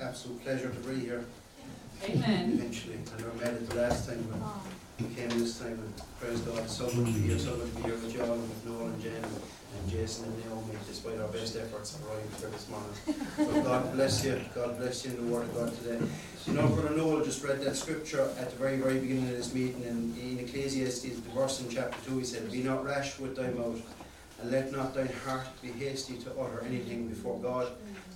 absolute pleasure to be here Amen. eventually. I never met it the last time, but we came this time, and praise God, so good to be here, so good to be here with John, and with Noel and Jen, and Jason and Naomi, despite our best efforts arrived here this morning. But God bless you, God bless you in the Word of God today. You know, Brother Noel just read that scripture at the very, very beginning of this meeting, and in Ecclesiastes, the verse in chapter 2, he said, Be not rash with thy mouth, and let not thine heart be hasty to utter anything before God,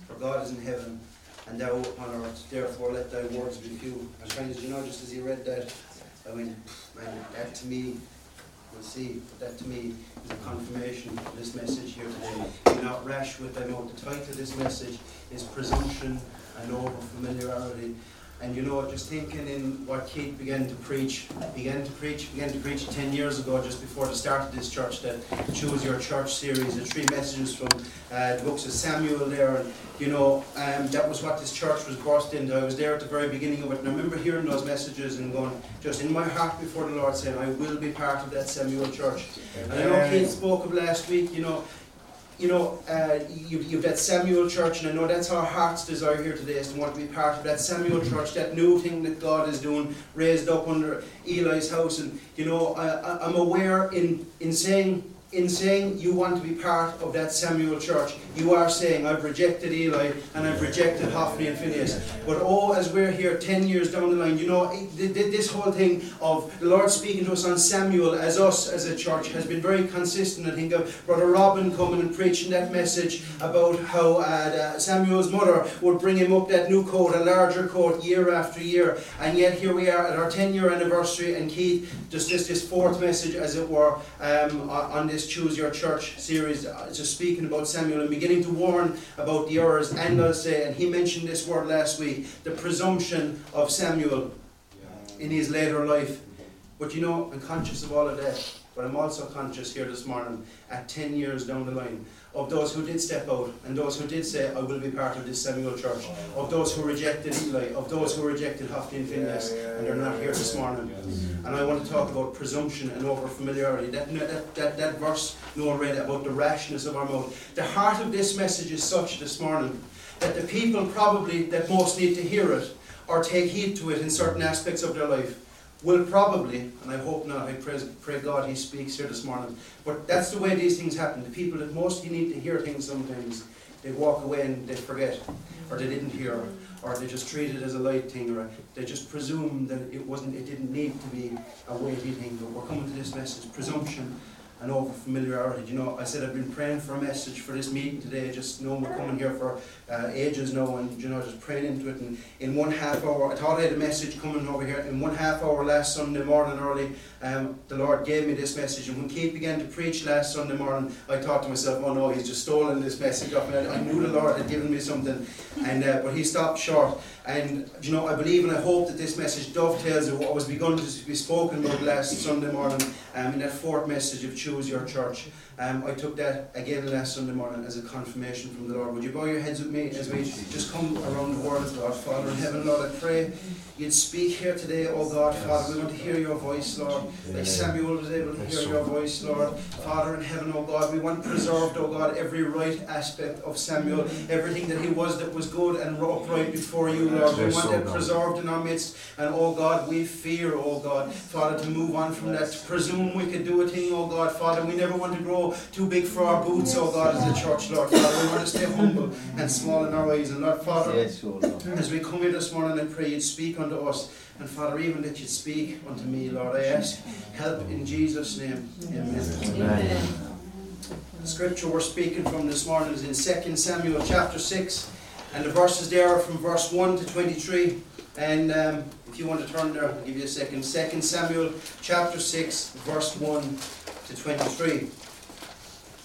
for God is in heaven, and thou upon earth. Therefore, let thy words be few. And friends, you know, just as he read that, I mean, man, that to me, we'll see, that to me is a confirmation of this message here today. Be not rash with thy mouth. The title of this message is Presumption and Over Familiarity. And you know, just thinking in what Keith began to preach, began to preach, began to preach 10 years ago, just before the start of this church, that Choose Your Church series, the three messages from uh, the books of Samuel there. And, you know, um, that was what this church was birthed into. I was there at the very beginning of it, and I remember hearing those messages and going, just in my heart before the Lord, saying, I will be part of that Samuel church. And I know Keith spoke of last week, you know, you know, uh, you, you've that Samuel church, and I know that's our heart's desire here today is to want to be part of that Samuel church, that new thing that God is doing, raised up under Eli's house. And you know, I, I, I'm aware in in saying in saying you want to be part of that Samuel church, you are saying, I've rejected Eli and I've rejected Hophni and Phineas. But oh, as we're here 10 years down the line, you know, this whole thing of the Lord speaking to us on Samuel as us as a church has been very consistent. I think of Brother Robin coming and preaching that message about how uh, Samuel's mother would bring him up that new coat, a larger coat, year after year. And yet here we are at our 10 year anniversary, and Keith, just this, this fourth message, as it were, um, on this Choose Your Church series, uh, just speaking about Samuel and beginning to warn about the errors. And I'll say, and he mentioned this word last week, the presumption of Samuel in his later life. But you know, I'm conscious of all of that. But I'm also conscious here this morning, at 10 years down the line, of those who did step out and those who did say, I will be part of this Samuel church, oh. of those who rejected Eli, of those who rejected Hophni and Phineas, and they're not here this morning. And I want to talk about presumption and over familiarity. That, that, that, that verse Noel read about the rashness of our mouth. The heart of this message is such this morning that the people probably that most need to hear it or take heed to it in certain aspects of their life will probably, and I hope not, I pray, pray God he speaks here this morning, but that's the way these things happen. The people that mostly need to hear things sometimes, they walk away and they forget, or they didn't hear, or they just treat it as a light thing, or they just presume that it wasn't, it didn't need to be a weighty thing. But we're coming to this message, presumption and over familiarity. You know, I said I've been praying for a message for this meeting today, just knowing we're coming here for uh, ages now, and you know, just praying into it. And in one half hour, I thought I had a message coming over here. In one half hour last Sunday morning early, um, the Lord gave me this message. And when Keith began to preach last Sunday morning, I thought to myself, oh no, he's just stolen this message off me. I knew the Lord had given me something, and uh, but he stopped short. And you know, I believe and I hope that this message dovetails with what was begun to be spoken about last Sunday morning um, in that fourth message of choose your church. Um, I took that again last Sunday morning as a confirmation from the Lord. Would you bow your heads with me as we just come around the world, of God? Father in heaven, Lord, I pray you'd speak here today, oh God, Father. We want to hear your voice, Lord. Like Samuel was able to hear your voice, Lord. Father in heaven, oh God, we want preserved, oh God, every right aspect of Samuel, everything that he was that was good and upright before you, Lord. We want that preserved in our midst. And oh God, we fear, oh God, Father, to move on from that, to presume we could do a thing, oh God, Father. We never want to grow too big for our boots, oh God, as a church, Lord. Father, we want to stay humble and small in our ways. And Lord, Father, as we come here this morning and pray, you'd speak unto us. And Father, even that you'd speak unto me, Lord, I ask help in Jesus' name. Amen. Amen. The scripture we're speaking from this morning is in 2 Samuel chapter 6. And the verses there are from verse 1 to 23. And um, if you want to turn there, I'll give you a second. 2 Samuel chapter 6, verse 1 to 23.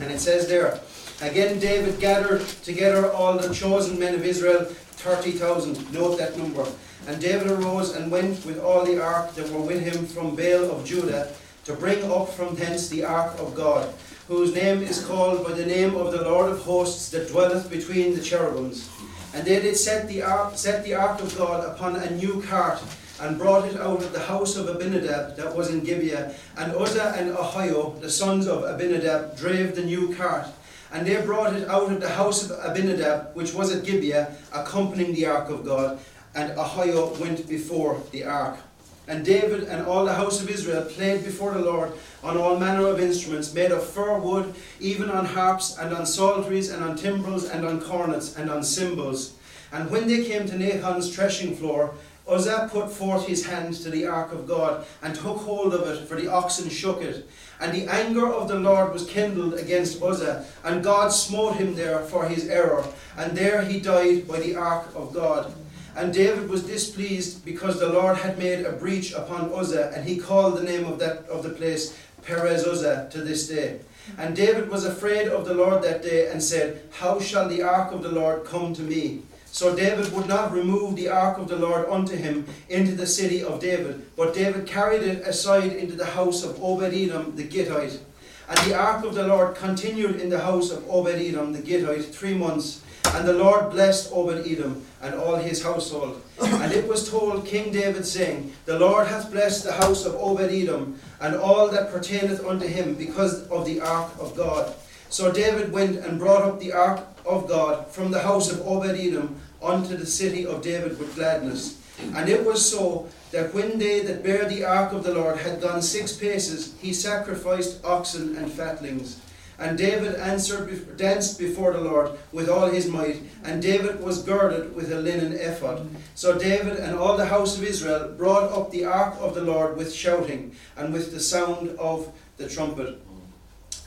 And it says there, Again David gathered together all the chosen men of Israel, 30,000. Note that number. And David arose and went with all the ark that were with him from Baal of Judah to bring up from thence the ark of God, whose name is called by the name of the Lord of hosts that dwelleth between the cherubims. And they did set the ark, set the ark of God upon a new cart and brought it out of the house of Abinadab that was in Gibeah. And Uzzah and Ahio, the sons of Abinadab, drave the new cart. And they brought it out of the house of Abinadab, which was at Gibeah, accompanying the ark of God. And Ahio went before the ark. And David and all the house of Israel played before the Lord on all manner of instruments made of fir wood, even on harps and on psalteries and on timbrels and on cornets and on cymbals. And when they came to Nachon's threshing floor, Uzzah put forth his hand to the ark of God and took hold of it, for the oxen shook it. And the anger of the Lord was kindled against Uzzah, and God smote him there for his error. And there he died by the ark of God. And David was displeased because the Lord had made a breach upon Uzzah, and he called the name of that of the place Perez Uzzah to this day. And David was afraid of the Lord that day and said, How shall the ark of the Lord come to me? So David would not remove the ark of the Lord unto him into the city of David, but David carried it aside into the house of Obed Edom the Gittite. And the ark of the Lord continued in the house of Obed Edom the Gittite three months. And the Lord blessed Obed Edom and all his household. And it was told King David, saying, The Lord hath blessed the house of Obed Edom and all that pertaineth unto him because of the ark of God. So David went and brought up the ark of God from the house of Obed Edom unto the city of David with gladness. And it was so that when they that bare the ark of the Lord had gone six paces, he sacrificed oxen and fatlings. And David answered, danced before the Lord with all his might, and David was girded with a linen ephod. So David and all the house of Israel brought up the ark of the Lord with shouting and with the sound of the trumpet.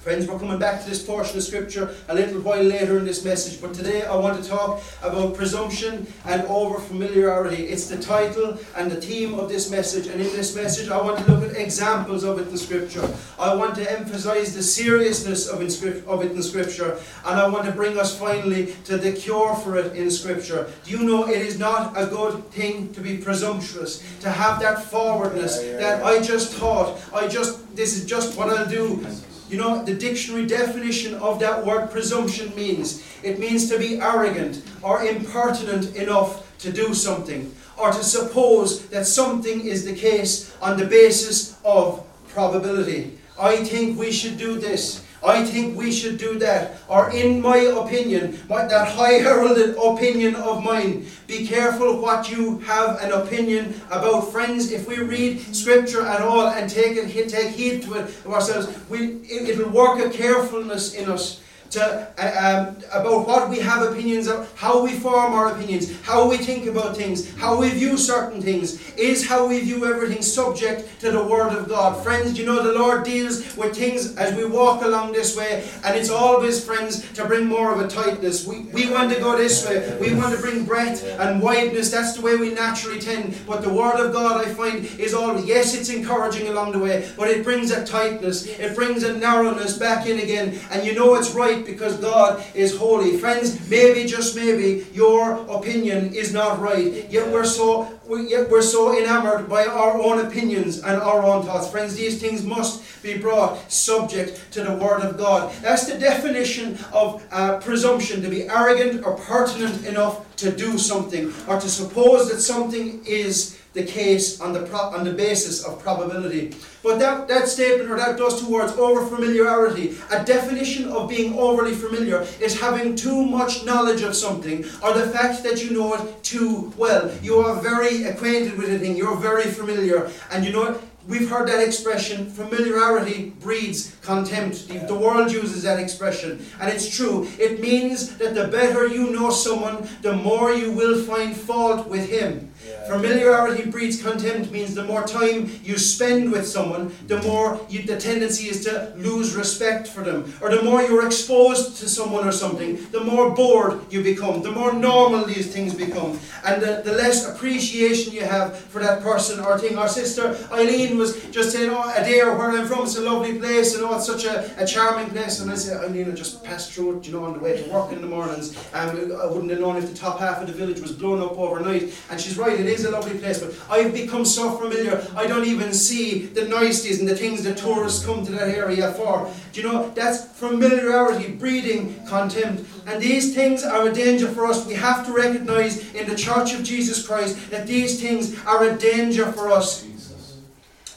Friends, we're coming back to this portion of Scripture a little while later in this message, but today I want to talk about presumption and over familiarity. It's the title and the theme of this message, and in this message I want to look at examples of it in Scripture. I want to emphasize the seriousness of, of it in Scripture, and I want to bring us finally to the cure for it in Scripture. Do you know it is not a good thing to be presumptuous, to have that forwardness that I just thought, I just, this is just what I'll do. You know, the dictionary definition of that word presumption means it means to be arrogant or impertinent enough to do something, or to suppose that something is the case on the basis of probability. I think we should do this. I think we should do that. Or, in my opinion, that high heralded opinion of mine, be careful what you have an opinion about. Friends, if we read Scripture at all and take, it, take heed to it ourselves, we, it, will work a carefulness in us to, uh, um, about what we have opinions of, how we form our opinions, how we think about things, how we view certain things. Is how we view everything subject to the Word of God? Friends, you know the Lord deals with things as we walk along this way, and it's always, friends, to bring more of a tightness. We, we want to go this way, we want to bring breadth and wideness. That's the way we naturally tend. But the Word of God, I find, is always, yes, it's encouraging along the way, but it brings a tightness, it brings a narrowness back in again, and you know it's right because God is holy. Friends, maybe, just maybe, your opinion is not right. Yet we're so yet we're so enamored by our own opinions and our own thoughts. Friends, these things must be brought subject to the Word of God. That's the definition of uh, presumption to be arrogant or pertinent enough to do something or to suppose that something is the case on the, pro- on the basis of probability. But that, that statement or that those two words, over familiarity, a definition of being overly familiar is having too much knowledge of something or the fact that you know it too well. You are very acquainted with a thing, you're very familiar, and you know. We've heard that expression, familiarity breeds contempt. The, the, world uses that expression, and it's true. It means that the better you know someone, the more you will find fault with him. Familiarity breeds contempt means the more time you spend with someone, the more you, the tendency is to lose respect for them. Or the more you're exposed to someone or something, the more bored you become, the more normal these things become. And the, the less appreciation you have for that person or thing. Our sister Eileen was just saying, Oh, Adare, where I'm from, it's a lovely place, and oh, it's such a, a charming place. And I said, Eileen, I just passed through it, you know, on the way to work in the mornings. Um, I wouldn't have known if the top half of the village was blown up overnight. And she's right, it is a lovely place, but I've become so familiar, I don't even see the niceties and the things that tourists come to that area for. Do you know, that's familiarity breeding contempt. And these things are a danger for us. We have to recognize in the Church of Jesus Christ that these things are a danger for us.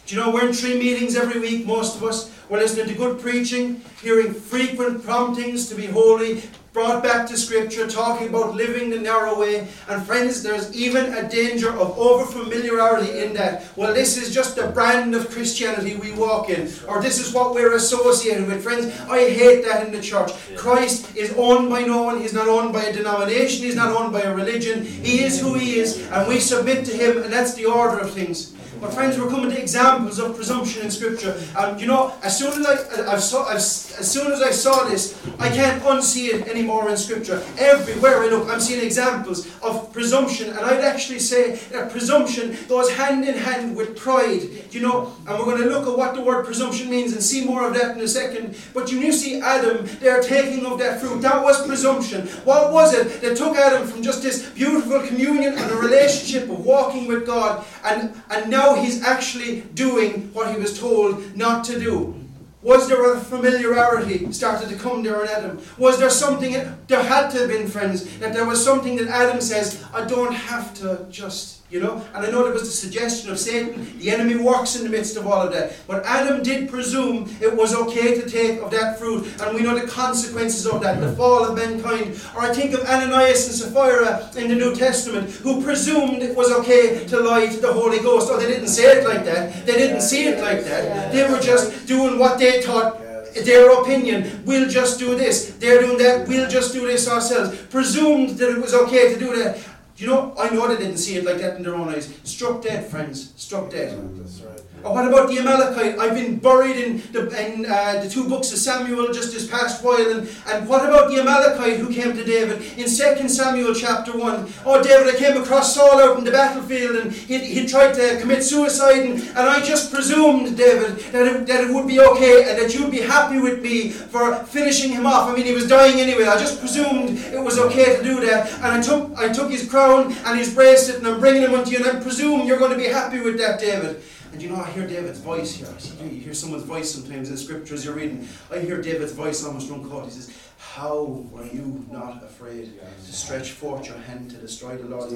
Do you know, we're in three meetings every week, most of us. We're listening to good preaching, hearing frequent promptings to be holy, brought back to Scripture, talking about living the narrow way. And friends, there's even a danger of over familiarity in that. Well, this is just the brand of Christianity we walk in, or this is what we're associated with. Friends, I hate that in the church. Christ is owned by no one, He's not owned by a denomination, He's not owned by a religion. He is who He is, and we submit to Him, and that's the order of things. But friends, we're coming to examples of presumption in Scripture. And you know, as soon as I, I saw, as soon as I saw this, I can't unsee it anymore in Scripture. Everywhere I look, I'm seeing examples of presumption, and I'd actually say that presumption goes hand in hand with pride. You know, and we're going to look at what the word presumption means and see more of that in a second. But you see Adam there taking of that fruit. That was presumption. What was it that took Adam from just this beautiful communion and a relationship of walking with God, and and now he's actually doing what he was told not to do. Was there a familiarity started to come there in Adam? Was there something, there had to have been, friends, that there was something that Adam says, I don't have to just you know, and I know there was the suggestion of Satan, the enemy works in the midst of all of that. But Adam did presume it was okay to take of that fruit, and we know the consequences of that, the fall of mankind. Or I think of Ananias and Sapphira in the New Testament, who presumed it was okay to lie to the Holy Ghost. Oh, they didn't say it like that. They didn't see it like that. They were just doing what they thought their opinion. We'll just do this. They're doing that. We'll just do this ourselves. Presumed that it was okay to do that. You know, I know they didn't see it like that in their own eyes. Struck dead, friends. Struck dead. That's right. Or what about the Amalekite? I've been buried in the, in, uh, the two books of Samuel just this past while. And, and what about the Amalekite who came to David in 2 Samuel chapter 1? Oh, David, I came across Saul out in the battlefield and he, he tried to commit suicide. And, and I just presumed, David, that it, that it would be okay and that you'd be happy with me for finishing him off. I mean, he was dying anyway. I just presumed it was okay to do that. And I took, I took his crown and his bracelet and I'm bringing him unto you. And I presume you're going to be happy with that, David. And you know, I hear David's voice here. You hear someone's voice sometimes in the scriptures you're reading. I hear David's voice almost run caught. He says, How are you not afraid to stretch forth your hand to destroy the Lord's.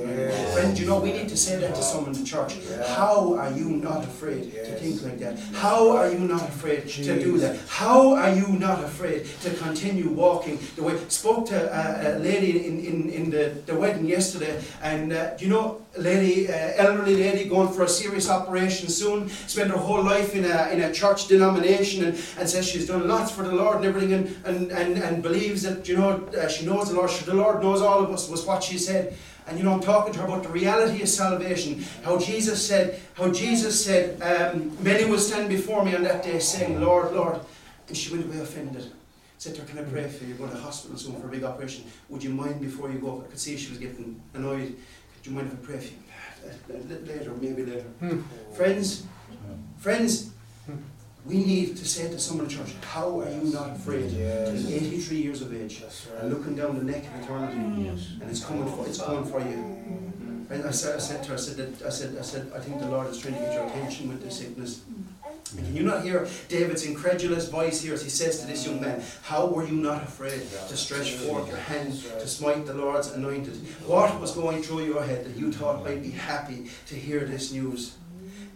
Friend, you know, we need to say that to someone in the church. How are you not afraid to think like that? How are you not afraid to do that? How are you not afraid to continue walking the way? Spoke to a, a lady in, in, in the, the wedding yesterday, and uh, you know, lady, uh, elderly lady going for a serious operation soon, spent her whole life in a, in a church denomination and, and says she's done lots for the Lord and everything and, and, and, and believes that, you know, uh, she knows the Lord, the Lord knows all of us, was what she said. And you know, I'm talking to her about the reality of salvation. How Jesus said, how Jesus said, um, many will stand before me on that day saying, Lord, Lord. And she went away offended. Said to her, Can I pray for you? You're going to hospital soon for a big operation. Would you mind before you go? I could see she was getting annoyed. Do you mind if I pray for you? Later, maybe later. Hmm. Friends, friends, we need to say to someone in church, How are you not afraid? Yes. 83 years of age right. and looking down the neck of eternity, yes. and it's coming for it's coming for you. And I said, I said to her, I said, that, I said, I said, I think the Lord is trying to get your attention with this sickness. And can you not hear David's incredulous voice here as he says to this young man, How were you not afraid to stretch forth your hand to smite the Lord's anointed? What was going through your head that you thought I'd be happy to hear this news?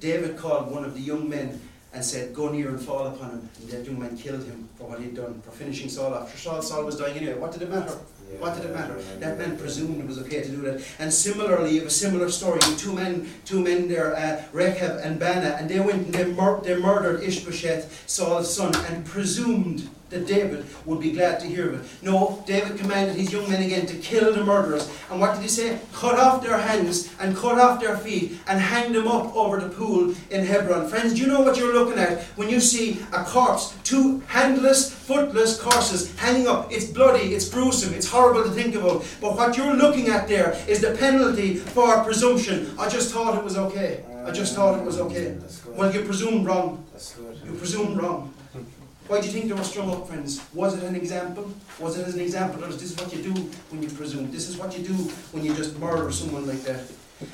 David called one of the young men and said, Go near and fall upon him. And that young man killed him for what he'd done, for finishing Saul after Saul. Saul was dying anyway. What did it matter? What did it matter? That man presumed it was okay to do that. And similarly, you have a similar story. Two men, two men there, uh, Rechab and Baanah, and they went and they, mur- they murdered Ishbosheth, Saul's son, and presumed that David would be glad to hear of it. No, David commanded his young men again to kill the murderers. And what did he say? Cut off their hands and cut off their feet and hang them up over the pool in Hebron. Friends, do you know what you're looking at when you see a corpse, two handless, footless corpses hanging up? It's bloody, it's gruesome, it's horrible to think about. But what you're looking at there is the penalty for presumption. I just thought it was okay. I just thought it was okay. Well, you presumed wrong. You presumed wrong. Why do you think they were strung up, friends? Was it an example? Was it as an example? Or is this is what you do when you presume? This is what you do when you just murder someone like that.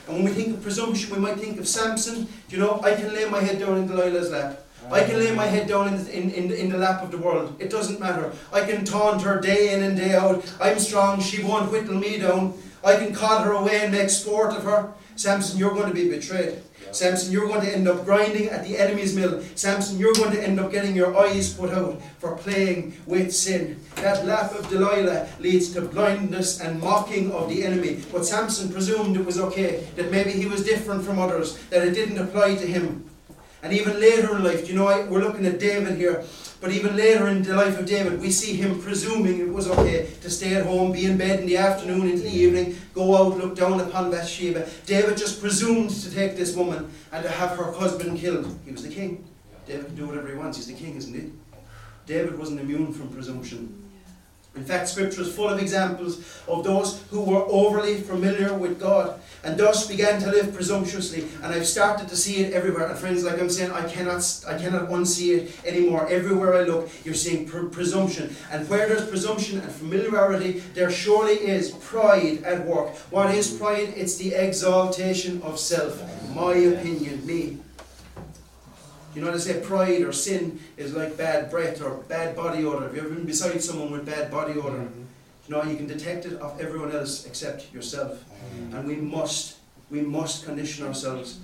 And when we think of presumption, we might think of Samson. You know, I can lay my head down in Delilah's lap. I can lay my head down in, in, in, in the lap of the world. It doesn't matter. I can taunt her day in and day out. I'm strong. She won't whittle me down. I can call her away and make sport of her. Samson, you're going to be betrayed. Samson, you're going to end up grinding at the enemy's mill. Samson, you're going to end up getting your eyes put out for playing with sin. That laugh of Delilah leads to blindness and mocking of the enemy. But Samson presumed it was okay, that maybe he was different from others, that it didn't apply to him. And even later in life, you know, we're looking at David here. But even later in the life of David, we see him presuming it was okay to stay at home, be in bed in the afternoon into the evening, go out, look down upon Bathsheba. David just presumed to take this woman and to have her husband killed. He was the king. David can do whatever he wants. He's the king, isn't he? David wasn't immune from presumption. In fact, Scripture is full of examples of those who were overly familiar with God and thus began to live presumptuously. And I've started to see it everywhere. And friends, like I'm saying, I cannot, I cannot unsee it anymore. Everywhere I look, you're seeing pr- presumption. And where there's presumption and familiarity, there surely is pride at work. What is pride? It's the exaltation of self. My opinion, me. You know, they say pride or sin is like bad breath or bad body odor. Have you ever been beside someone with bad body odor? Mm-hmm. You know, you can detect it of everyone else except yourself. Mm-hmm. And we must, we must condition ourselves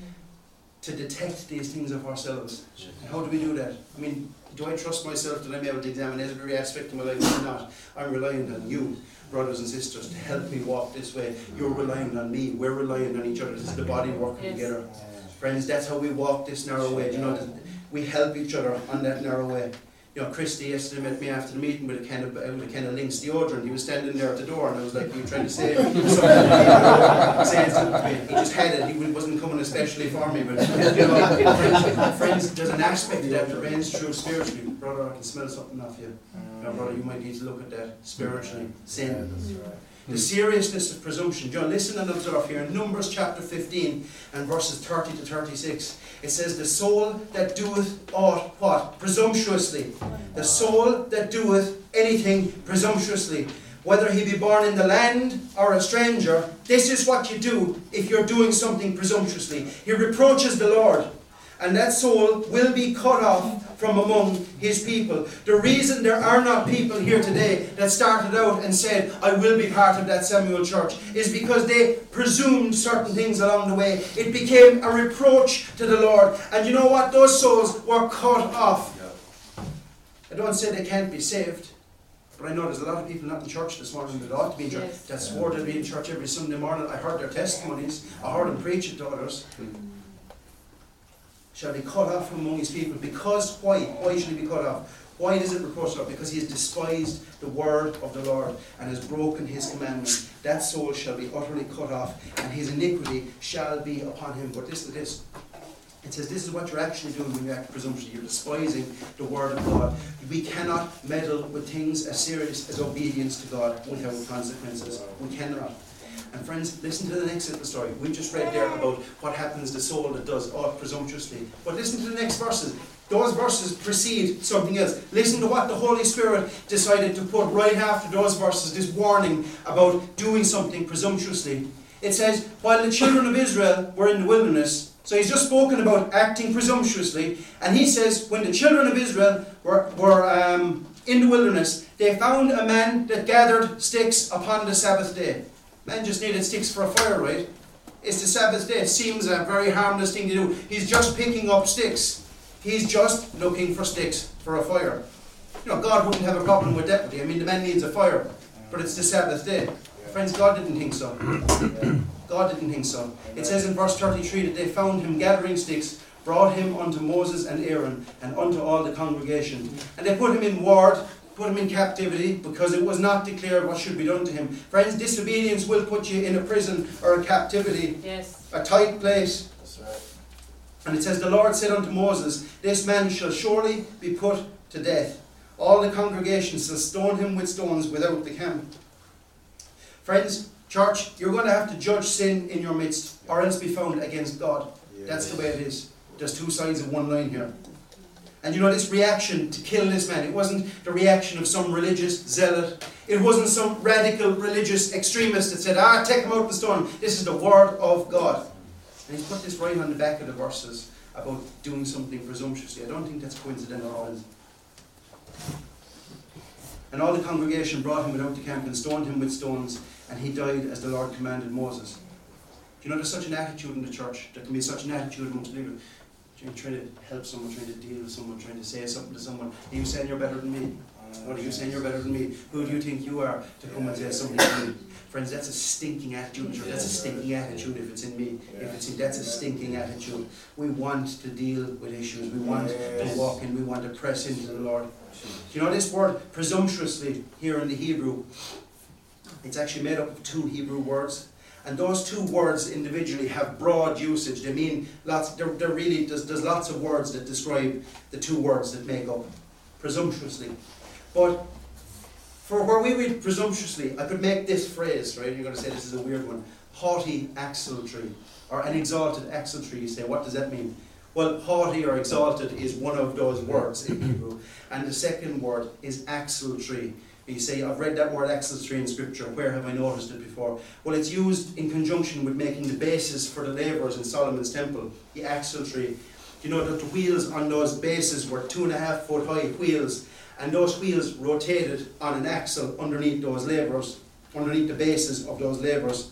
to detect these things of ourselves. And how do we do that? I mean, do I trust myself that I'm able to examine every aspect of my life or not? I'm relying on you, brothers and sisters, to help me walk this way. You're relying on me. We're relying on each other. This is the body working yes. together. Friends, that's how we walk this narrow way. You know, we help each other on that narrow way. You know, Christy yesterday met me after the meeting with a kind of with a kind of Lynx deodorant. He was standing there at the door, and I was like, "You trying to say something?" saying something to me. He just had it. He wasn't coming especially for me, but you know, friends, friends, there's an aspect of that that reigns true spiritually. Brother, I can smell something off you. you know, brother, you might need to look at that spiritually. Sin. Yeah. The seriousness of presumption. John, listen and observe here in Numbers chapter 15 and verses 30 to 36. It says, The soul that doeth aught, what? Presumptuously. The soul that doeth anything presumptuously, whether he be born in the land or a stranger, this is what you do if you're doing something presumptuously. He reproaches the Lord and that soul will be cut off from among his people. The reason there are not people here today that started out and said, I will be part of that Samuel church, is because they presumed certain things along the way. It became a reproach to the Lord. And you know what? Those souls were cut off. I don't say they can't be saved. But I know there's a lot of people not in church this morning that ought to be in church, yes. that swore to be in church every Sunday morning. I heard their testimonies, I heard them preach it to others. Shall be cut off from among his people. Because why? Why should he be cut off? Why does it report of? Because he has despised the word of the Lord and has broken his commandment. That soul shall be utterly cut off, and his iniquity shall be upon him. But this, this. It says this is what you're actually doing when you act presumptuously. You're despising the word of God. We cannot meddle with things as serious as obedience to God without consequences. We cannot. And friends, listen to the next little story. We just read there about what happens to soul that does aught presumptuously. But listen to the next verses. Those verses precede something else. Listen to what the Holy Spirit decided to put right after those verses, this warning about doing something presumptuously. It says, While the children of Israel were in the wilderness, so he's just spoken about acting presumptuously, and he says, When the children of Israel were, were um, in the wilderness, they found a man that gathered sticks upon the Sabbath day. Man just needed sticks for a fire, right? It's the Sabbath day. It seems a very harmless thing to do. He's just picking up sticks. He's just looking for sticks for a fire. You know, God wouldn't have a problem with that. I mean, the man needs a fire, but it's the Sabbath day. Friends, God didn't think so. God didn't think so. It says in verse 33 that they found him gathering sticks, brought him unto Moses and Aaron, and unto all the congregation. And they put him in ward put him in captivity because it was not declared what should be done to him. Friends, disobedience will put you in a prison or a captivity, yes. a tight place. That's right. And it says, The Lord said unto Moses, This man shall surely be put to death. All the congregation shall stone him with stones without the camp. Friends, church, you're going to have to judge sin in your midst or else be found against God. Yes. That's the way it is. There's two sides of one line here. And you know, this reaction to kill this man, it wasn't the reaction of some religious zealot. It wasn't some radical religious extremist that said, ah, take him out of the stone. This is the word of God. And he's put this right on the back of the verses about doing something presumptuously. I don't think that's coincidental at all. And all the congregation brought him without the camp and stoned him with stones. and he died as the Lord commanded Moses. You know there's such an attitude in the church? There can be such an attitude amongst believers. You're trying to help someone, trying to deal with someone, trying to say something to someone. Are you saying you're better than me? What are you saying you're better than me? Who do you think you are to come and say something to me? Friends, that's a stinking attitude. That's a stinking attitude if it's in me. If it's in, that's a stinking attitude. We want to deal with issues. We want to walk in. We want to press into the Lord. Do you know this word presumptuously here in the Hebrew? It's actually made up of two Hebrew words. And those two words individually have broad usage. They mean lots, they're, they're really, there's, there's lots of words that describe the two words that make up presumptuously. But for where we read presumptuously, I could make this phrase, right? You're going to say this is a weird one. Haughty axletree, or an exalted axletree. You say, what does that mean? Well, haughty or exalted is one of those words in Hebrew. And the second word is axletree. You say, I've read that word axletree in Scripture. Where have I noticed it before? Well, it's used in conjunction with making the bases for the lavers in Solomon's temple, the axletree. You know that the wheels on those bases were two and a half foot high wheels and those wheels rotated on an axle underneath those lavers, underneath the bases of those lavers.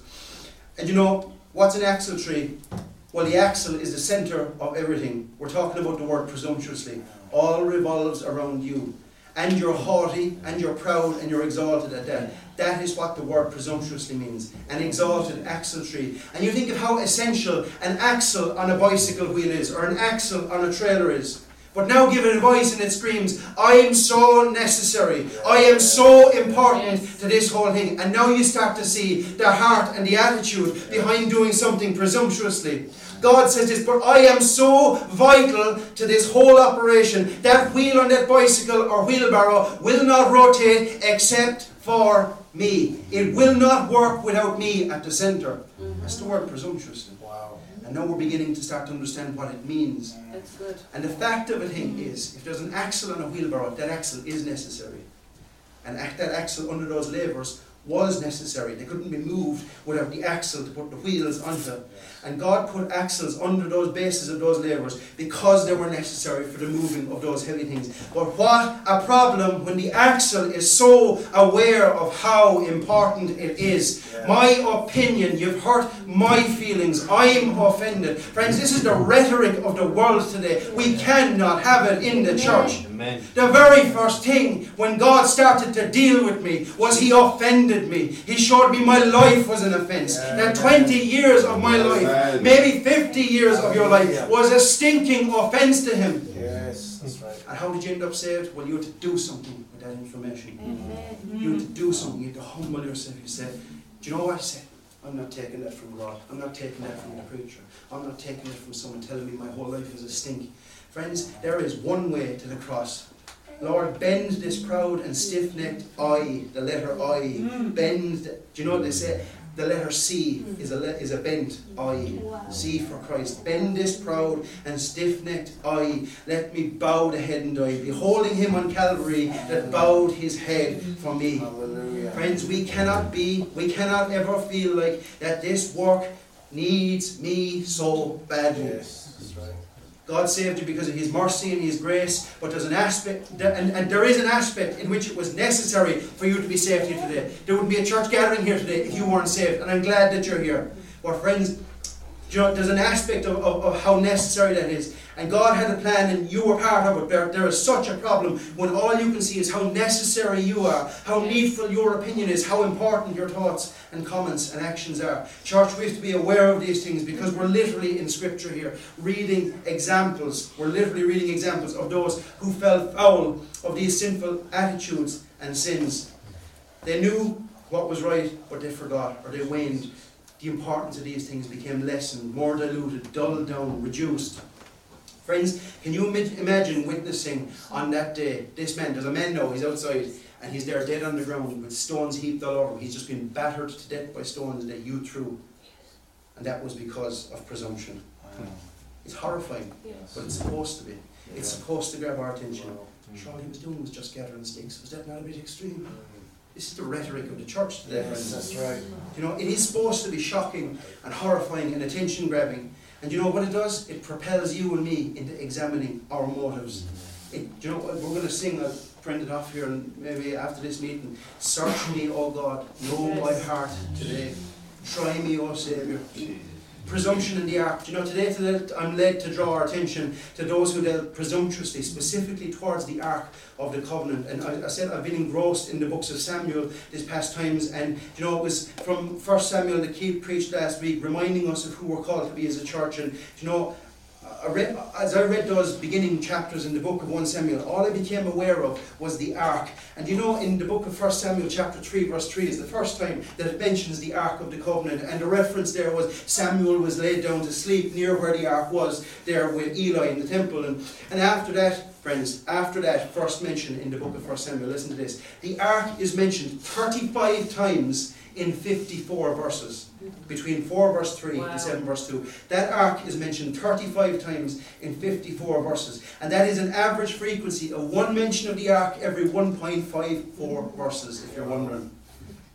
And you know, what's an axletree? Well, the axle is the centre of everything. We're talking about the word presumptuously. All revolves around you. And you're haughty, and you're proud, and you're exalted at that. That is what the word presumptuously means. An exalted axletree. And you think of how essential an axle on a bicycle wheel is, or an axle on a trailer is. But now give it a voice and it screams, I am so necessary. I am so important to this whole thing. And now you start to see the heart and the attitude behind doing something presumptuously. God says this, but I am so vital to this whole operation. That wheel on that bicycle or wheelbarrow will not rotate except for me. It will not work without me at the center. Mm-hmm. That's the word presumptuous. Wow. And now we're beginning to start to understand what it means. That's good. And the fact of the thing is, if there's an axle on a wheelbarrow, that axle is necessary. And that axle under those lavers was necessary. They couldn't be moved without the axle to put the wheels onto. And God put axles under those bases of those lavers because they were necessary for the moving of those heavy things. But what a problem when the axle is so aware of how important it is. Yeah. My opinion, you've hurt my feelings. I'm offended. Friends, this is the rhetoric of the world today. We cannot have it in the church. Amen. The very first thing when God started to deal with me was He offended me. He showed me my life was an offense. Yeah. That 20 years of my life maybe 50 years of your life was a stinking offense to him. Yes, that's right. And how did you end up saved? Well, you had to do something with that information. Amen. You had to do something. You had to humble yourself. You said, Do you know what I said? I'm not taking that from God. I'm not taking that from the preacher. I'm not taking it from someone telling me my whole life is a stink. Friends, there is one way to the cross. Lord, bend this proud and stiff necked I, the letter I. Mm. Bend, do you know what they say? The letter C is a, le- is a bent I. Wow. C for Christ. Bend this proud and stiff necked I. Let me bow the head and die. Beholding him on Calvary that bowed his head for me. Hallelujah. Friends, we cannot be, we cannot ever feel like that this work needs me so badly. Yes. God saved you because of His mercy and His grace, but there's an aspect, and, and there is an aspect in which it was necessary for you to be saved here today. There wouldn't be a church gathering here today if you weren't saved, and I'm glad that you're here. Well, friends, you know, there's an aspect of, of, of, how necessary that is. And God had a plan and you were part of it. There, is such a problem when all you can see is how necessary you are, how needful your opinion is, how important your thoughts and comments and actions are. Church, we have to be aware of these things because we're literally in Scripture here reading examples. We're literally reading examples of those who fell foul of these sinful attitudes and sins. They knew what was right, but they forgot or they waned the importance of these things became lessened, more diluted, dulled down, reduced. Friends, can you imagine witnessing on that day this man? There's a man now, he's outside, and he's there dead on the ground with stones heaped all over him. He's just been battered to death by stones that you threw. And that was because of presumption. Wow. It's horrifying, yes. but it's supposed to be. Yeah. It's supposed to grab our attention. Wow. Sure, all he was doing was just gathering sticks. Was that not a bit extreme? Mm. This is the rhetoric of the church today, yes, That's right. You know, it is supposed to be shocking and horrifying and attention grabbing. And you know what it does? It propels you and me into examining our motives. It, you know, we're going to sing a print it off here and maybe after this meeting. Search me, O God, know my heart today. Try me, O Saviour. Presumption in the ark. You know, today, today I'm led to draw our attention to those who dealt presumptuously, specifically towards the ark of the covenant. And I, I, said I've been engrossed in the books of Samuel these past times, and you know it was from First Samuel that Keith preached last week, reminding us of who we're called to be as a church. And you know, I read, as I read those beginning chapters in the book of 1 Samuel, all I became aware of was the ark. And you know, in the book of 1 Samuel, chapter 3, verse 3, is the first time that it mentions the ark of the covenant. And the reference there was Samuel was laid down to sleep near where the ark was, there with Eli in the temple. And, and after that, friends, after that first mention in the book of 1 Samuel, listen to this. The ark is mentioned 35 times in 54 verses, between 4 verse 3 wow. and 7 verse 2. That ark is mentioned 35 times in 54 verses, and that is an average frequency of one mention of the ark every 1.54 verses, if you're wondering,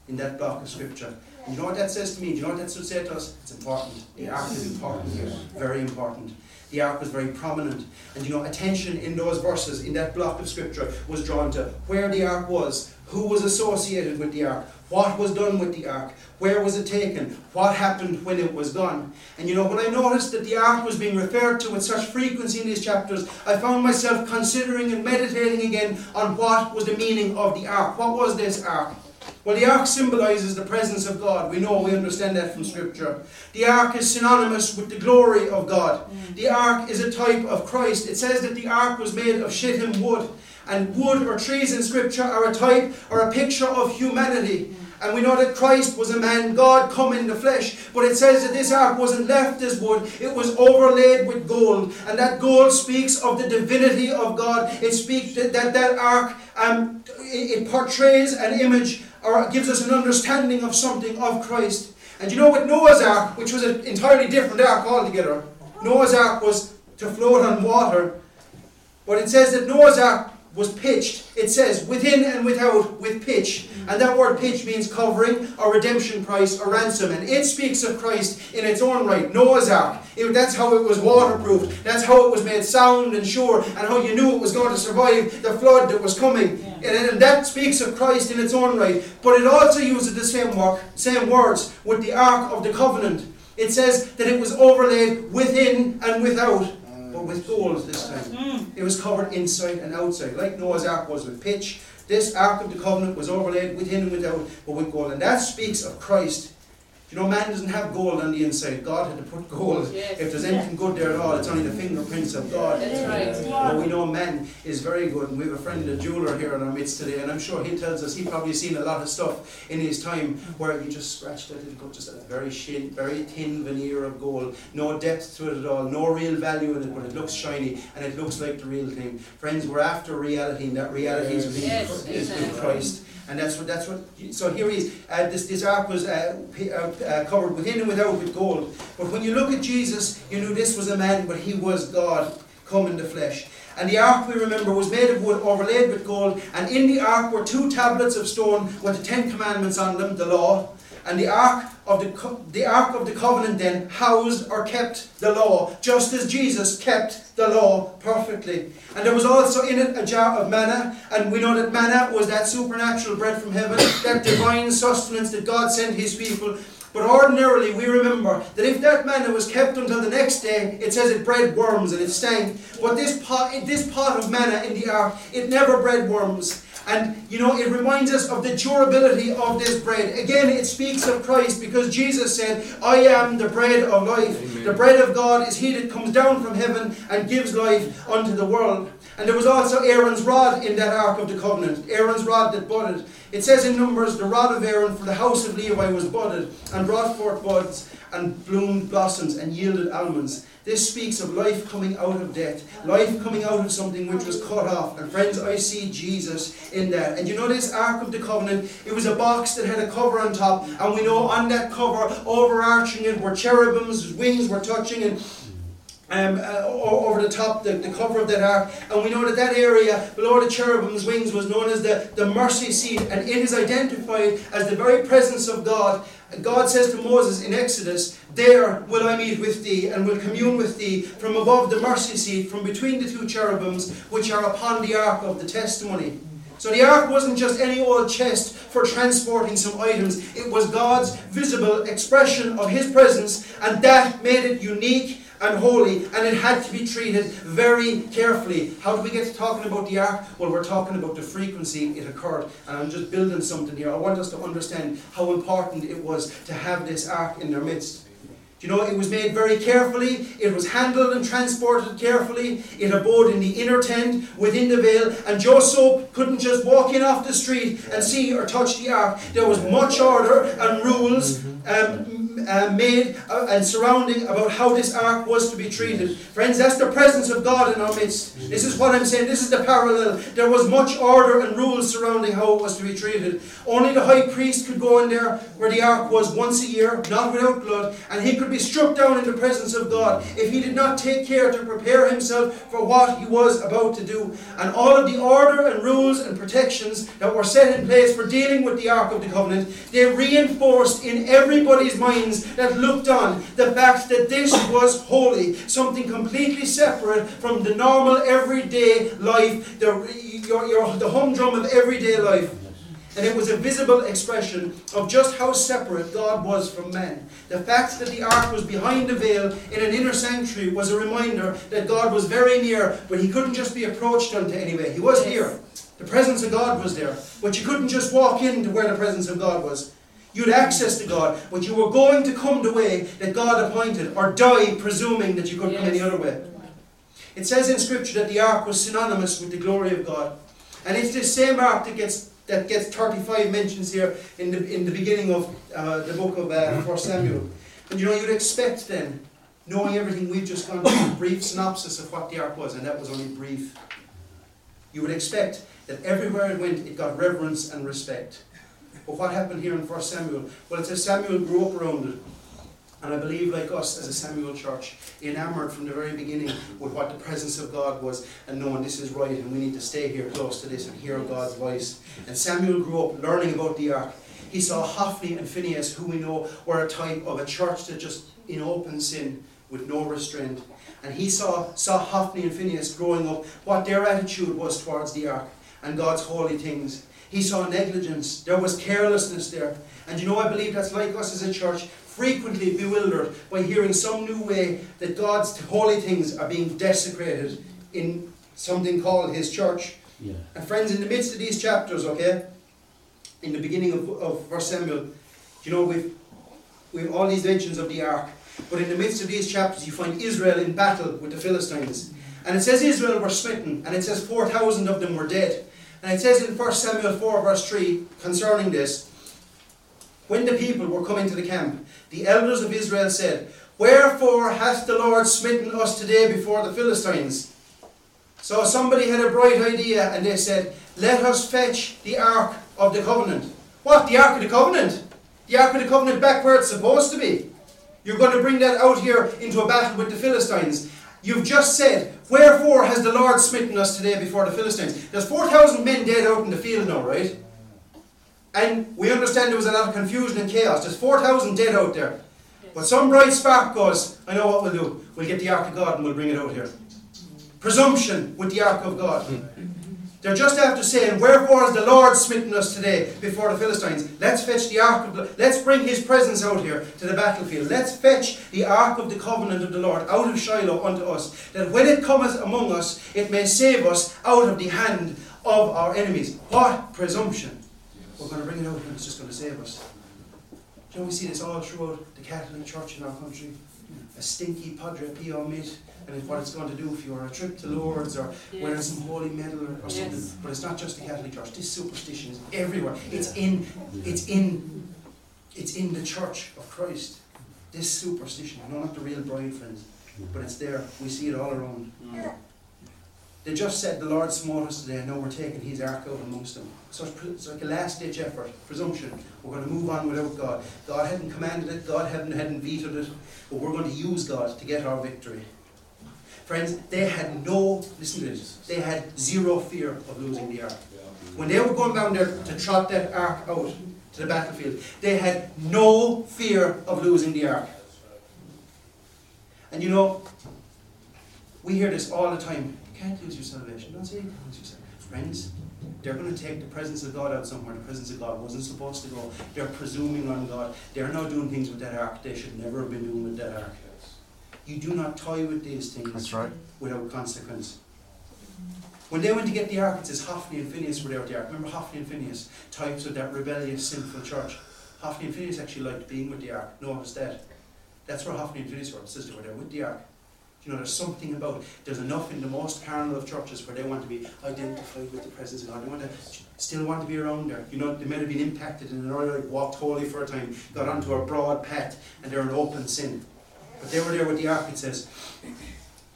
in that block of scripture. And you know what that says to me? Do you know what that should say to us? It's important. The ark is important here, very important. The ark was very prominent. And you know, attention in those verses, in that block of scripture, was drawn to where the ark was, who was associated with the ark, what was done with the ark, where was it taken, what happened when it was gone. And you know, when I noticed that the ark was being referred to with such frequency in these chapters, I found myself considering and meditating again on what was the meaning of the ark. What was this ark? Well, the ark symbolizes the presence of God. We know, we understand that from Scripture. The ark is synonymous with the glory of God. Mm. The ark is a type of Christ. It says that the ark was made of shittim wood. And wood or trees in Scripture are a type or a picture of humanity. And we know that Christ was a man, God come in the flesh. But it says that this ark wasn't left as wood, it was overlaid with gold. And that gold speaks of the divinity of God. It speaks that that, that ark um, it, it portrays an image or gives us an understanding of something of Christ. And you know what Noah's Ark, which was an entirely different ark altogether, Noah's Ark was to float on water. But it says that Noah's Ark was pitched. It says within and without with pitch. And that word pitch means covering a redemption price a ransom. And it speaks of Christ in its own right. Noah's Ark. It, that's how it was waterproofed. That's how it was made sound and sure. And how you knew it was going to survive the flood that was coming. Yeah. And, and, that speaks of Christ in its own right. But it also uses the same, work, same words with the Ark of the Covenant. It says that it was overlaid within and without but with gold this time. Mm. It was covered inside and outside, like Noah's Ark was with pitch. This Ark of the Covenant was overlaid within and without, but with gold. And that speaks of Christ you know, man doesn't have gold on the inside. God had to put gold. Yes. If there's anything good there at all, it's only the fingerprints of God. That's right. But we know man is very good. And we have a friend, a jeweler here in our midst today, and I'm sure he tells us he probably seen a lot of stuff in his time where you just scratched it, and got just a very shin, very thin veneer of gold. No depth to it at all, no real value in it, but it looks shiny and it looks like the real thing. Friends, we're after reality, and that reality is, yes. is with Christ. And that's what, that's what, so here he is. Uh, this, this ark was uh, uh, uh, covered within and without with gold. But when you look at Jesus, you knew this was a man, but he was God come in the flesh. And the ark, we remember, was made of wood overlaid with gold. And in the ark were two tablets of stone with the Ten Commandments on them, the law. And the ark of the, the ark of the covenant then housed or kept the law, just as Jesus kept the law perfectly. And there was also in it a jar of manna, and we know that manna was that supernatural bread from heaven, that divine sustenance that God sent His people. But ordinarily, we remember that if that manna was kept until the next day, it says it bred worms and it stank. But this pot, this pot of manna in the ark, it never bred worms. And you know, it reminds us of the durability of this bread. Again, it speaks of Christ because Jesus said, I am the bread of life. Amen. The bread of God is he that comes down from heaven and gives life unto the world. And there was also Aaron's rod in that Ark of the Covenant, Aaron's rod that budded. It says in Numbers, the rod of Aaron for the house of Levi was budded and brought forth buds and bloomed blossoms and yielded almonds. This speaks of life coming out of death, life coming out of something which was cut off. And friends, I see Jesus in that. And you know this Ark of the Covenant? It was a box that had a cover on top, and we know on that cover, overarching it, were cherubims, wings were touching, and um, uh, over the top, the, the cover of that ark. And we know that that area below the cherubim's wings was known as the, the mercy seat, and it is identified as the very presence of God. God says to Moses in Exodus, There will I meet with thee, and will commune with thee from above the mercy seat, from between the two cherubims which are upon the ark of the testimony. So the ark wasn't just any old chest for transporting some items, it was God's visible expression of His presence, and that made it unique and holy, and it had to be treated very carefully. How do we get to talking about the ark? Well, we're talking about the frequency it occurred, and I'm just building something here. I want us to understand how important it was to have this ark in their midst. Do you know, it was made very carefully, it was handled and transported carefully, it abode in the inner tent within the veil, and Joe Soap couldn't just walk in off the street and see or touch the ark. There was much order and rules um, uh, made uh, and surrounding about how this ark was to be treated. Friends, that's the presence of God in our midst. This is what I'm saying, this is the parallel. There was much order and rules surrounding how it was to be treated. Only the high priest could go in there where the ark was once a year, not without blood, and he could be struck down in the presence of God if he did not take care to prepare himself for what he was about to do. And all of the order and rules and protections that were set in place for dealing with the Ark of the Covenant, they reinforced in everybody's minds that looked on the fact that this was holy, something completely separate from the normal everyday life, the, your, your, the humdrum of everyday life. And it was a visible expression of just how separate God was from man. The fact that the ark was behind the veil in an inner sanctuary was a reminder that God was very near, but he couldn't just be approached unto anyway. He was here. The presence of God was there. But you couldn't just walk into where the presence of God was. You had access to God, but you were going to come the way that God appointed, or die presuming that you could yes. come any other way. It says in Scripture that the ark was synonymous with the glory of God. And it's this same ark that gets that gets 35 mentions here in the, in the beginning of uh, the book of uh, 1 Samuel. And you know, you'd expect then, knowing everything we've just gone through, a brief synopsis of what the ark was, and that was only brief. You would expect that everywhere it went, it got reverence and respect. But what happened here in 1 Samuel? Well, it says Samuel grew up around it. And I believe, like us as a Samuel church, enamored from the very beginning with what the presence of God was and knowing this is right and we need to stay here close to this and hear God's voice. And Samuel grew up learning about the ark. He saw Hophni and Phineas, who we know were a type of a church that just in open sin with no restraint. And he saw, saw Hophni and Phineas growing up, what their attitude was towards the ark and God's holy things. He saw negligence. There was carelessness there. And you know, I believe that's like us as a church frequently bewildered by hearing some new way that God's holy things are being desecrated in something called His church. Yeah. And friends, in the midst of these chapters, okay, in the beginning of, of First Samuel, you know, we've, we've all these mentions of the ark. But in the midst of these chapters, you find Israel in battle with the Philistines. And it says Israel were smitten, and it says 4,000 of them were dead. And it says in 1 Samuel 4, verse 3, concerning this, when the people were coming to the camp, the elders of Israel said, Wherefore hath the Lord smitten us today before the Philistines? So somebody had a bright idea and they said, Let us fetch the Ark of the Covenant. What? The Ark of the Covenant? The Ark of the Covenant back where it's supposed to be. You're going to bring that out here into a battle with the Philistines. You've just said, Wherefore has the Lord smitten us today before the Philistines? There's 4,000 men dead out in the field now, right? And we understand there was a lot of confusion and chaos. There's 4,000 dead out there. But some bright spark goes, I know what we'll do. We'll get the Ark of God and we'll bring it out here. Presumption with the Ark of God. They're just after saying, Wherefore has the Lord smitten us today before the Philistines? Let's fetch the Ark of the let's bring his presence out here to the battlefield. Let's fetch the Ark of the covenant of the Lord out of Shiloh unto us, that when it cometh among us, it may save us out of the hand of our enemies. What presumption! We're going to bring it out and it's just going to save us. Do you know, we see this all throughout the Catholic Church in our country. A stinky Padre Pio mit, and what it's going to do for you, or a trip to Lourdes, or yes. wearing some holy medal or, or something. Yes. But it's not just the Catholic Church. This superstition is everywhere. It's in, it's in, it's in the Church of Christ. This superstition, no, not the real bride, friends, but it's there. We see it all around. Mm. They just said the Lord smote us today, and now we're taking his ark out amongst them. So it's, like a last ditch effort, presumption. We're going to move on without God. God hadn't commanded it, God hadn't, hadn't vetoed it, but we're going to use God to get our victory. Friends, they had no, listen to this, they had zero fear of losing the ark. When they were going down there to trot that ark out to the battlefield, they had no fear of losing the ark. And you know, we hear this all the time. You can't lose your salvation. Don't say you can't lose your salvation. Friends, They're going to take the presence of God out somewhere. The presence of God wasn't supposed to go. They're presuming on God. They're now doing things with that ark they should never have been doing with that ark. You do not toy with these things That's right. without consequence. When they went to get the ark, it says Hophni and Phineas were there with the ark. Remember Hophni and Phineas, types of that rebellious, sinful church. Hophni and Phineas actually liked being with the ark. Noah was dead. That's where Hophni and Phineas were. It says they were there with the ark. You know, there's something about it. there's enough in the most carnal of churches where they want to be identified with the presence of God. They want to still want to be around there. You know, they may have been impacted in an early life, walked holy for a time, got onto a broad path, and they're an open sin. But they were there with the ark, it says.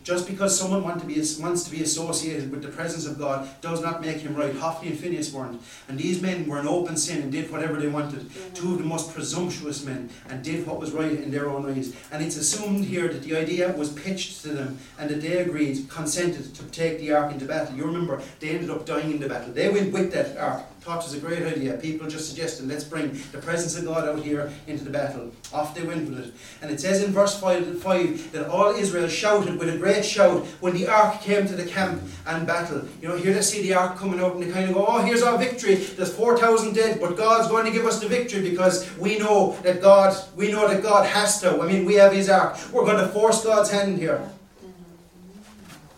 Just because someone want to be, wants to be associated with the presence of God does not make him right. Hophni and Phineas weren't. And these men were in open sin and did whatever they wanted. Mm-hmm. Two of the most presumptuous men and did what was right in their own eyes. And it's assumed here that the idea was pitched to them and that they agreed, consented to take the ark into battle. You remember, they ended up dying in the battle. They went with that ark thought it was a great idea. People just suggested, let's bring the presence of God out here into the battle. Off they went with it. And it says in verse 5, 5 that all Israel shouted with a great shout when the ark came to the camp and battle. You know, here they see the ark coming out and they kind of go, oh, here's our victory. There's 4,000 dead, but God's going to give us the victory because we know that God, we know that God has to. I mean, we have his ark. We're going to force God's hand here.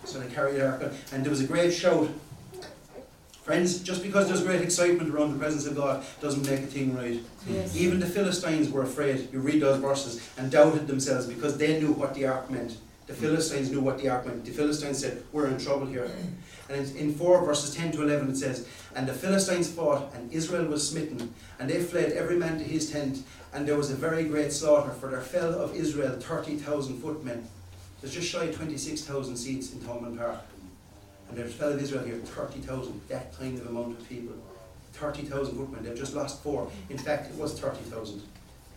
So they carried the ark and there was a great shout Friends, just because there's great excitement around the presence of God doesn't make a thing right. Yes. Even the Philistines were afraid, you read those verses, and doubted themselves because they knew what the ark meant. The mm. Philistines knew what the ark meant. The Philistines said, We're in trouble here. Mm. And in 4 verses 10 to 11 it says, And the Philistines fought, and Israel was smitten, and they fled every man to his tent, and there was a very great slaughter, for there fell of Israel 30,000 footmen. There's just shy of 26,000 seats in Thomond Park. And there's a fellow in Israel here, 30,000, that kind of amount of people. 30,000 footmen, they've just lost four. In fact, it was 30,000,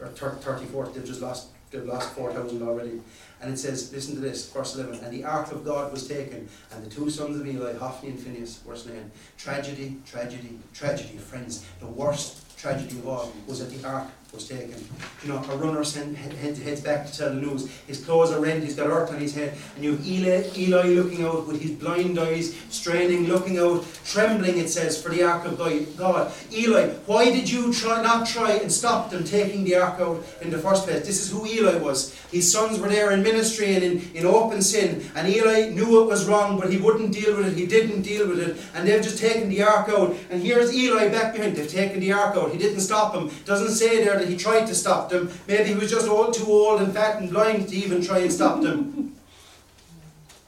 or 34, they've just lost, they've lost 4,000 already. And it says, listen to this, verse 11, and the ark of God was taken, and the two sons of Eli, Hophni and Phinehas, were slain. Tragedy, tragedy, tragedy, friends. The worst tragedy of all was that the ark was taken. You know, a runner send, head, heads back to tell the news. His clothes are rent, he's got earth on his head, and you have Eli, Eli looking out with his blind eyes, straining, looking out, trembling, it says, for the ark of God. Eli, why did you try not try and stop them taking the ark out in the first place? This is who Eli was. His sons were there in ministry and in, in open sin, and Eli knew it was wrong, but he wouldn't deal with it. He didn't deal with it, and they've just taken the ark out. And here's Eli back behind. They've taken the ark out. He didn't stop him. Doesn't say there that he tried to stop them. Maybe he was just all too old and fat and blind to even try and stop them.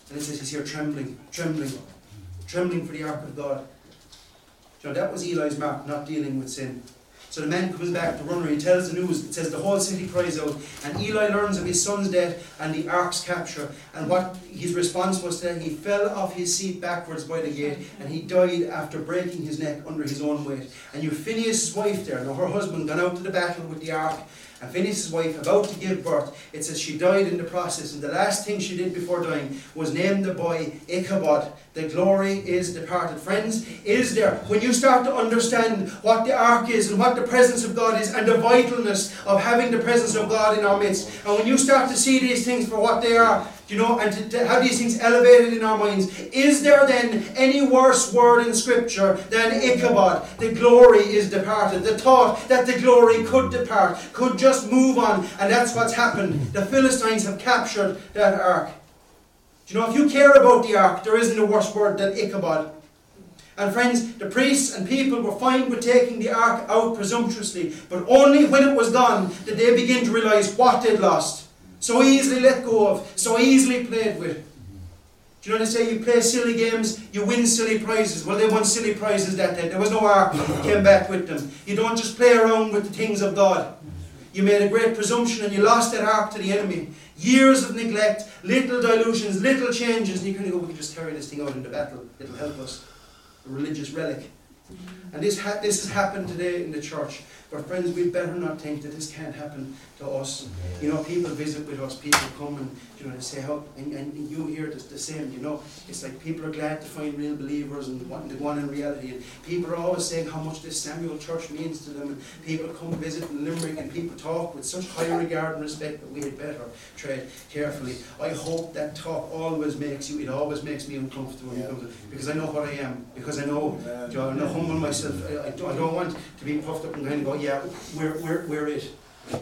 And it says he's here trembling, trembling, trembling for the ark of God. Know, that was Eli's mark, not dealing with sin. So the man comes back, the runner, he tells the news. It says the whole city cries out. And Eli learns of his son's death and the ark's capture. And what his response was that he fell off his seat backwards by the gate and he died after breaking his neck under his own weight. And you Phineas' wife there, now her husband gone out to the battle with the ark and Phineas' wife, about to give birth, it says she died in the process. And the last thing she did before dying was name the boy Ichabod. The glory is departed. Friends, is there, when you start to understand what the ark is and what the presence of God is and the vitalness of having the presence of God in our midst, and when you start to see these things for what they are, you know, and to, to, have these things elevated in our minds. Is there then any worse word in Scripture than Ichabod? The glory is departed. The thought that the glory could depart, could just move on, and that's what's happened. The Philistines have captured that ark. Do you know, if you care about the ark, there isn't a worse word than Ichabod. And friends, the priests and people were fine with taking the ark out presumptuously, but only when it was gone did they begin to realize what they'd lost so easily let go of, so easily played with. Do you know what they say you play silly games, you win silly prizes? Well, they won silly prizes that day. There was no ark came back with them. You don't just play around with the things of God. You made a great presumption and you lost that ark to the enemy. Years of neglect, little dilutions, little changes, and you kind of go, we can just carry this thing out into battle. It'll help us. A religious relic. And this, ha- this has happened today in the church. But friends, we'd better not think that this can't happen to us. You know, people visit with us, people come and you know they say how and, and you hear the, the same, you know, it's like people are glad to find real believers and wanting to go on in reality and people are always saying how much this Samuel church means to them and people come visit in Limerick and people talk with such high regard and respect that we had better tread carefully. I hope that talk always makes you it always makes me uncomfortable it to- because I know what I am, because I know you know, I'm not humble myself. I, I, don't, I don't want to be puffed up and kind of go, yeah, we're, we're, we're it.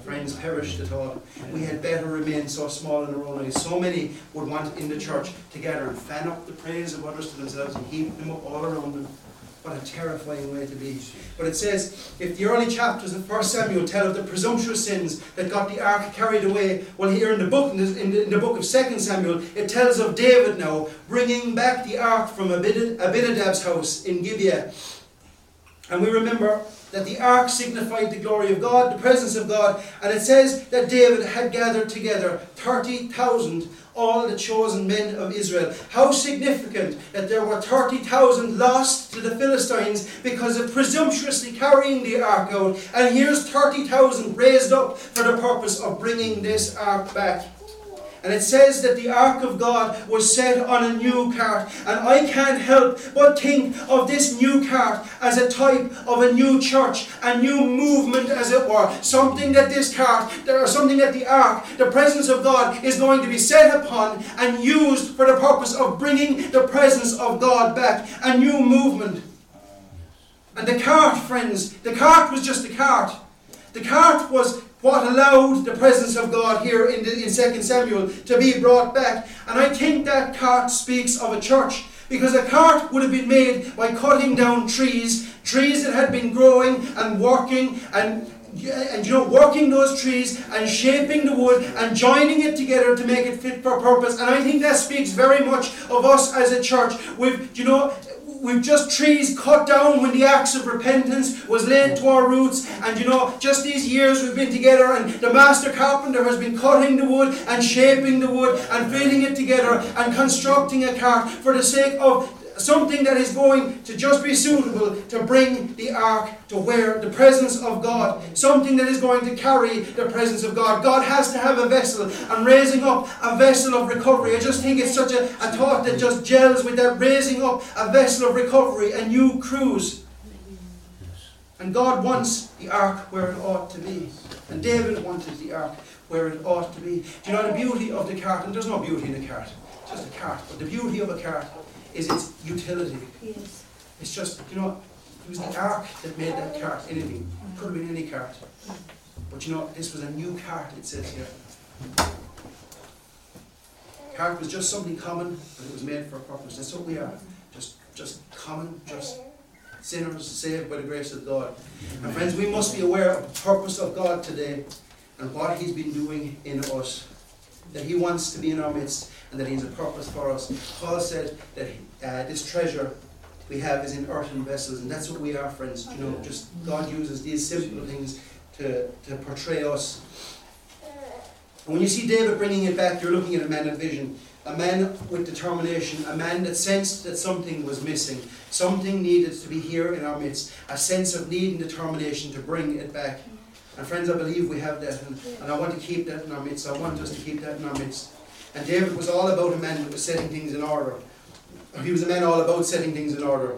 Friends perished at all. We had better remain so small in our own eyes. So many would want in the church to gather and fan up the praise of others to themselves and heap them up all around them. What a terrifying way to be. But it says, if the early chapters of 1 Samuel tell of the presumptuous sins that got the ark carried away, well, here in the book, in the, in the, in the book of 2 Samuel, it tells of David now bringing back the ark from Abinad- Abinadab's house in Gibeah. And we remember that the ark signified the glory of God, the presence of God, and it says that David had gathered together 30,000, all the chosen men of Israel. How significant that there were 30,000 lost to the Philistines because of presumptuously carrying the ark out, and here's 30,000 raised up for the purpose of bringing this ark back. And it says that the ark of God was set on a new cart. And I can't help but think of this new cart as a type of a new church, a new movement, as it were. Something that this cart, or something that the ark, the presence of God, is going to be set upon and used for the purpose of bringing the presence of God back. A new movement. And the cart, friends, the cart was just a cart. The cart was what allowed the presence of God here in, the, in 2 Samuel to be brought back. And I think that cart speaks of a church. Because a cart would have been made by cutting down trees, trees that had been growing and working and and you know, working those trees and shaping the wood and joining it together to make it fit for purpose. And I think that speaks very much of us as a church. We've, you know, we've just trees cut down when the axe of repentance was laid to our roots. And you know, just these years we've been together, and the master carpenter has been cutting the wood and shaping the wood and fitting it together and constructing a cart for the sake of something that is going to just be suitable to bring the ark to where the presence of God, something that is going to carry the presence of God. God has to have a vessel, and raising up a vessel of recovery. I just think it's such a, a thought that just gels with that raising up a vessel of recovery, a new cruise. And God wants the ark where it ought to be. And David wanted the ark where it ought to be. Do you know the beauty of the cart? And there's no beauty in the cart, it's just a cart. But the beauty of a cart is its utility. Yes. It's just, you know, it was the ark that made that cart anything. It could have been any cart. But you know, this was a new cart, it says here. Cart was just something common, but it was made for a purpose. That's what we are. Just just common, just sinners saved by the grace of God. And friends, we must be aware of the purpose of God today and what He's been doing in us. That He wants to be in our midst and that He has a purpose for us. Paul said that uh, this treasure we have is in earthen vessels, and that's what we are, friends. You know, just God uses these simple things to, to portray us. And when you see David bringing it back, you're looking at a man of vision, a man with determination, a man that sensed that something was missing, something needed to be here in our midst, a sense of need and determination to bring it back. And friends, I believe we have that, and, and I want to keep that in our midst. I want us to keep that in our midst. And David was all about a man that was setting things in order. He was a man all about setting things in order.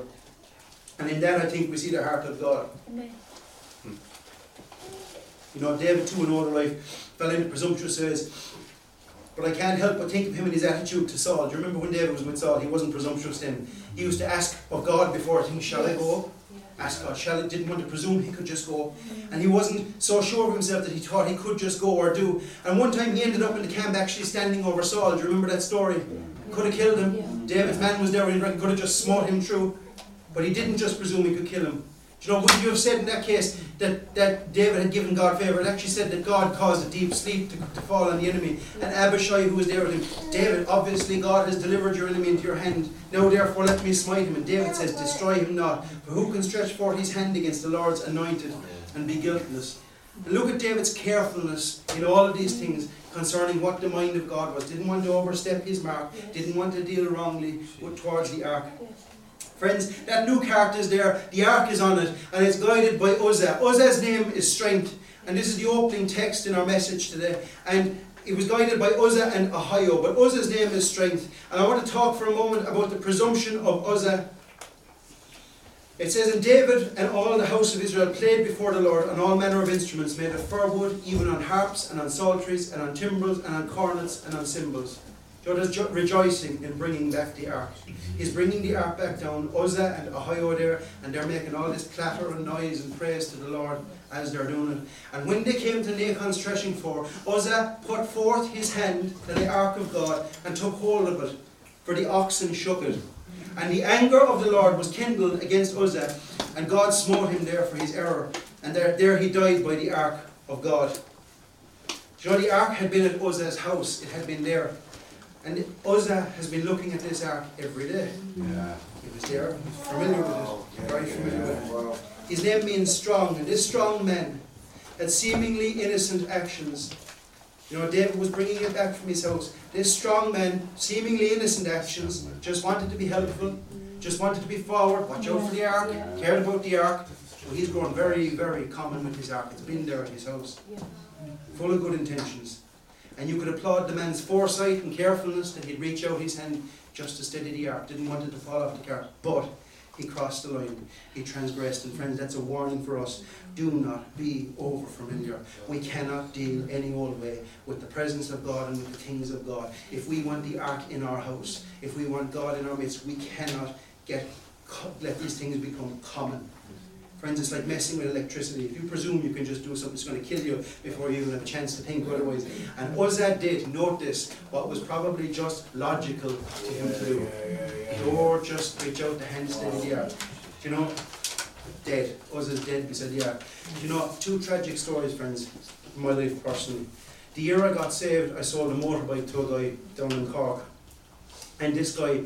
And in that, I think we see the heart of God. Amen. Hmm. You know, David too in older life fell into presumptuous ways. But I can't help but think of him and his attitude to Saul. Do you remember when David was with Saul? He wasn't presumptuous then. He used to ask of God before things, shall I go God, shall Didn't want to presume he could just go. Mm-hmm. And he wasn't so sure of himself that he thought he could just go or do. And one time he ended up in the camp actually standing over Saul. Do you remember that story? Could have killed him. David's man was there and he could have just smote him through. But he didn't just presume he could kill him. You know, would you have said in that case that, that David had given God favour? It actually said that God caused a deep sleep to, to fall on the enemy. And Abishai, who was there with him, David, obviously God has delivered your enemy into your hand. Now therefore let me smite him. And David says, Destroy him not. For who can stretch forth his hand against the Lord's anointed and be guiltless? And look at David's carefulness in all of these things concerning what the mind of God was. Didn't want to overstep his mark, didn't want to deal wrongly towards the ark. Friends, that new cart is there, the ark is on it, and it's guided by Uzzah. Uzzah's name is strength, and this is the opening text in our message today. And it was guided by Uzzah and Ahio, but Uzzah's name is strength. And I want to talk for a moment about the presumption of Uzzah. It says, And David and all the house of Israel played before the Lord on all manner of instruments made of fir wood, even on harps and on psalteries and on timbrels and on cornets and on cymbals. God is rejoicing in bringing back the ark. He's bringing the ark back down. Uzzah and Ahio there, and they're making all this clatter and noise and praise to the Lord as they're doing it. And when they came to Nachon's threshing floor, Uzzah put forth his hand to the ark of God and took hold of it, for the oxen shook it. And the anger of the Lord was kindled against Uzzah, and God smote him there for his error. And there, there he died by the ark of God. You know, the ark had been at Uzzah's house, it had been there. And Uzzah has been looking at this ark every day. Yeah. He was there, familiar with it, very familiar with it. Wow. His name means strong, and this strong man had seemingly innocent actions. You know, David was bringing it back from his house. This strong man, seemingly innocent actions, just wanted to be helpful, just wanted to be forward, watch out for the ark, cared about the ark. So he's grown very, very common with his ark. It's been there at his house, full of good intentions. And you could applaud the man's foresight and carefulness that he'd reach out his hand just to steady the ark, didn't want it to fall off the cart. But he crossed the line, he transgressed. And friends, that's a warning for us. Do not be over familiar. We cannot deal any old way with the presence of God and with the things of God. If we want the ark in our house, if we want God in our midst, we cannot get let these things become common. Friends, it's like messing with electricity. If you presume you can just do something that's going to kill you before you even have a chance to think otherwise. And Uzzah did notice what was probably just logical to him to do. Or just reach out the hand steady the ark. You know, dead. Uzzah's dead beside the ark. You know, two tragic stories, friends, in my life personally. The year I got saved, I sold a motorbike to a guy down in Cork. And this guy,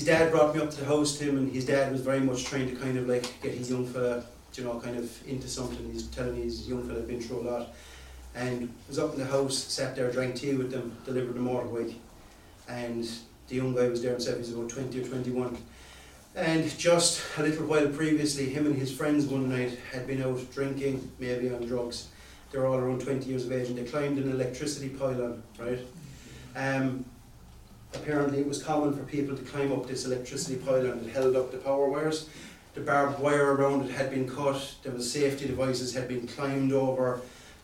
his dad brought me up to to him, and his dad was very much trying to kind of like get his young fella, you know, kind of into something. He's telling me his young fella had been through a lot. And was up in the house, sat there, drank tea with them, delivered the motorbike. And the young guy was there himself, he was about 20 or 21. And just a little while previously, him and his friends one night had been out drinking, maybe on drugs. They were all around 20 years of age, and they climbed an electricity pylon, right? Um, apparently it was common for people to climb up this electricity pylon that held up the power wires. The barbed wire around it had been cut, there was safety devices had been climbed over,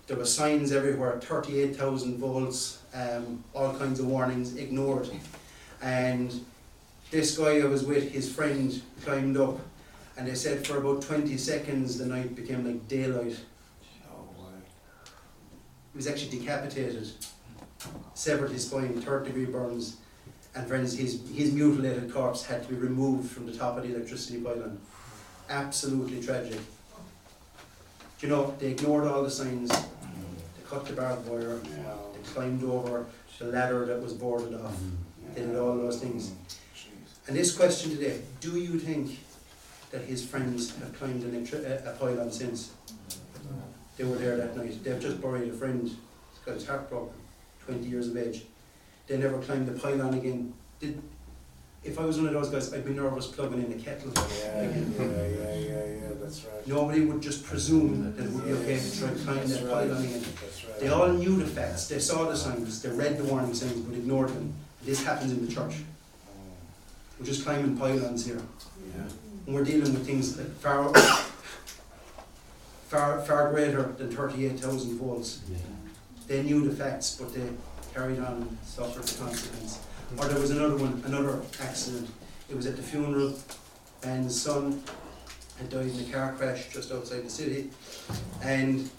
there were signs everywhere, 38,000 volts, um, all kinds of warnings ignored. And this guy I was with, his friend, climbed up, and they said for about 20 seconds the night became like daylight. He was actually decapitated, severed his spine, third degree burns, and friends, his, his mutilated corpse had to be removed from the top of the electricity pylon. Absolutely tragic. Do you know, they ignored all the signs, they cut the barbed wire, they climbed over the ladder that was boarded off, they did all those things. And this question today do you think that his friends have climbed an a, uh, a pylon since? They were there that night. They've just buried a friend. He's got his heart broken, 20 years of age. They never climbed the pylon again. Did, if I was one of those guys, I'd be nervous plugging in the kettle. Yeah, yeah, yeah, yeah, yeah, that's right. Nobody would just presume that it would be okay to try and climb that pylon again. Right. They all knew the facts, they saw the signs, they read the warning signs, but ignored them. This happens in the church. Mm. We're just climbing pylons here. Yeah. And we're dealing with things that far, far, far greater than 38,000 volts. Yeah. They knew the facts, but they carried on and suffered the consequence. Or there was another one, another accident. It was at the funeral, and the son had died in a car crash just outside the city, and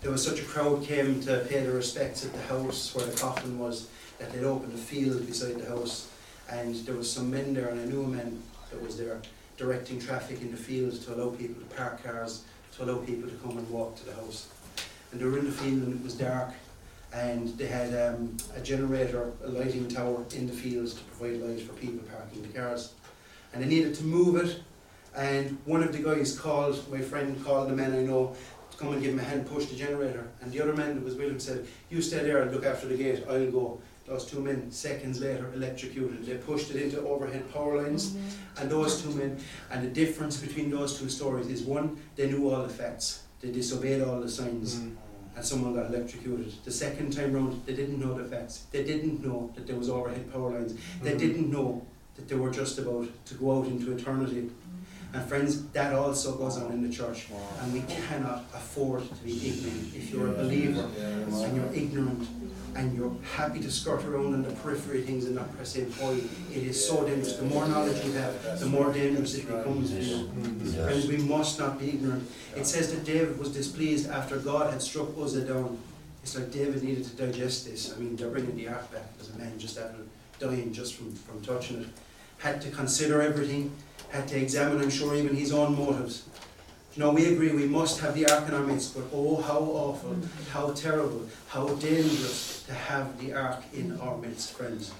there was such a crowd came to pay their respects at the house where the coffin was that they'd opened a field beside the house, and there was some men there, and I knew a man that was there directing traffic in the field to allow people to park cars, to allow people to come and walk to the house. And they were in the field, and it was dark, and they had um, a generator, a lighting tower in the fields to provide light for people parking the cars. And they needed to move it, and one of the guys called, my friend called the man I know to come and give him a hand push the generator. And the other man that was with him said, You stay there and look after the gate, I'll go. those two men, seconds later, electrocuted. They pushed it into overhead power lines, and those two men, and the difference between those two stories is one, they knew all the facts, they disobeyed all the signs, Mm. And someone got electrocuted. The second time round, they didn't know the facts. They didn't know that there was overhead power lines. They Mm. didn't know that they were just about to go out into eternity. And friends, that also goes on in the church. And we cannot afford to be ignorant. If you're a believer and you're ignorant and you're happy to skirt around on the periphery things and not press in, boy, it is so dangerous. The more knowledge you have, the more dangerous it becomes you. Mm. Friends, we must not be ignorant. It says that David was displeased after God had struck Uzzah down. It's like David needed to digest this. I mean, they're bringing the ark back as a man just after dying just from, from touching it. Had to consider everything, had to examine, I'm sure, even his own motives. Know, we agree we must have the ark in our midst, but oh, how awful, how terrible, how dangerous to have the ark in our midst, friends.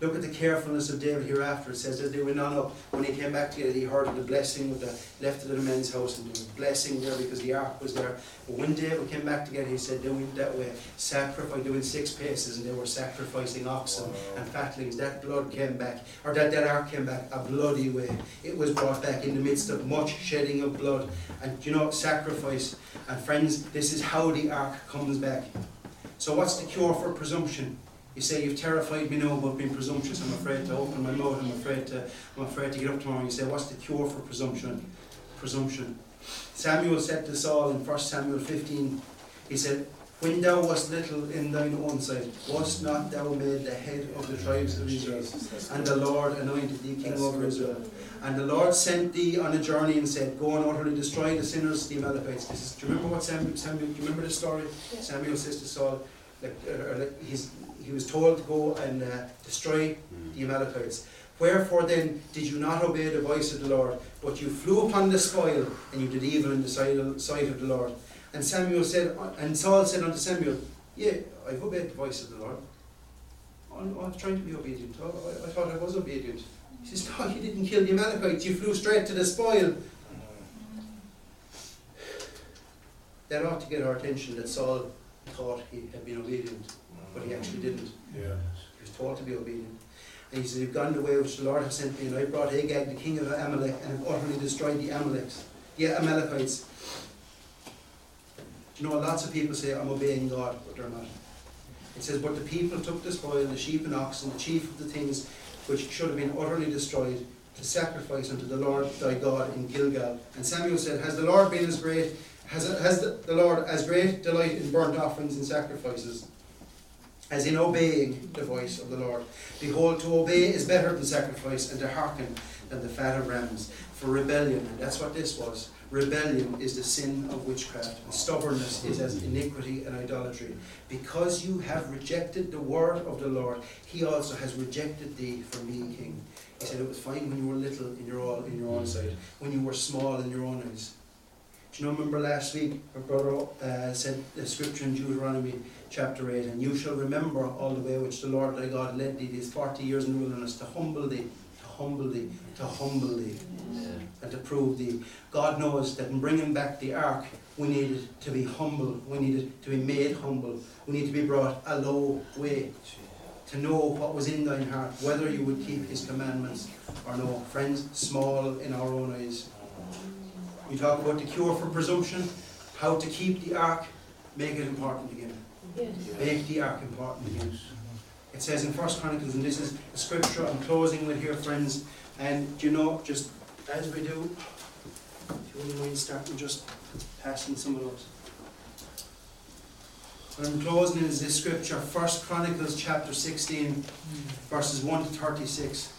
Look at the carefulness of David hereafter. It says as they went on up, when he came back together, he heard of the blessing of the left of the men's house, and there was blessing there because the ark was there. But when David came back together, he said they went that way, sacrifice, they went six paces, and they were sacrificing oxen and fatlings. That blood came back, or that, that ark came back a bloody way. It was brought back in the midst of much shedding of blood. And you know, sacrifice. And friends, this is how the ark comes back. So what's the cure for presumption? You say you've terrified me now about being presumptuous. I'm afraid to open my mouth. I'm afraid to. I'm afraid to get up tomorrow. You say, what's the cure for presumption? Presumption. Samuel said to Saul in 1 Samuel 15. He said, "When thou wast little in thine own sight, wast not thou made the head of the tribes of Israel? And the Lord anointed thee king over Israel. And the Lord sent thee on a journey and said, Go and utterly destroy the sinners, the Amalekites. This is, do you remember what Samuel, Samuel do you remember the story? Yeah. Samuel says to Saul, like, uh, or like he's, he was told to go and uh, destroy the Amalekites. Wherefore then did you not obey the voice of the Lord, but you flew upon the spoil, and you did evil in the sight of, sight of the Lord? And Samuel said, and Saul said unto Samuel, Yeah, I've obeyed the voice of the Lord. I'm, I'm trying to be obedient. I, I, I thought I was obedient. He says, No, you didn't kill the Amalekites, you flew straight to the spoil. That ought to get our attention that Saul thought he had been obedient, but he actually didn't. Yeah. He was told to be obedient. And he said, You've gone the way which the Lord has sent me, and I brought Agag, the king of Amalek, and have utterly destroyed the Amalekites. The Amalekites. You know, lots of people say, I'm obeying God, but they're not. It says, But the people took the spoil, the sheep and oxen, the chief of the things which should have been utterly destroyed, to sacrifice unto the Lord thy God in Gilgal. And Samuel said, Has the Lord been as great, has, has the, the Lord as great delight in burnt offerings and sacrifices? As in obeying the voice of the Lord. Behold, to obey is better than sacrifice, and to hearken than the fat of rams. For rebellion, that's what this was, rebellion is the sin of witchcraft, and stubbornness is as iniquity and idolatry. Because you have rejected the word of the Lord, he also has rejected thee from being king. He said it was fine when you were little in your own, in your own sight, when you were small in your own eyes. Do you know, remember last week, our brother uh, said the scripture in Deuteronomy chapter 8, and you shall remember all the way which the Lord thy God led thee these 40 years in the wilderness to humble thee, to humble thee, to humble thee, and to prove thee. God knows that in bringing back the ark, we needed to be humble, we needed to be made humble, we need to be brought a low way, to know what was in thine heart, whether you would keep his commandments or no. Friends, small in our own eyes. We talk about the cure for presumption, how to keep the ark, make it important again. Yes. Make the ark important again. It says in First Chronicles, and this is a scripture I'm closing with here, friends. And do you know, just as we do, if you wouldn't mind starting just passing some of those. What I'm closing is this scripture, First Chronicles chapter 16, verses 1 to 36.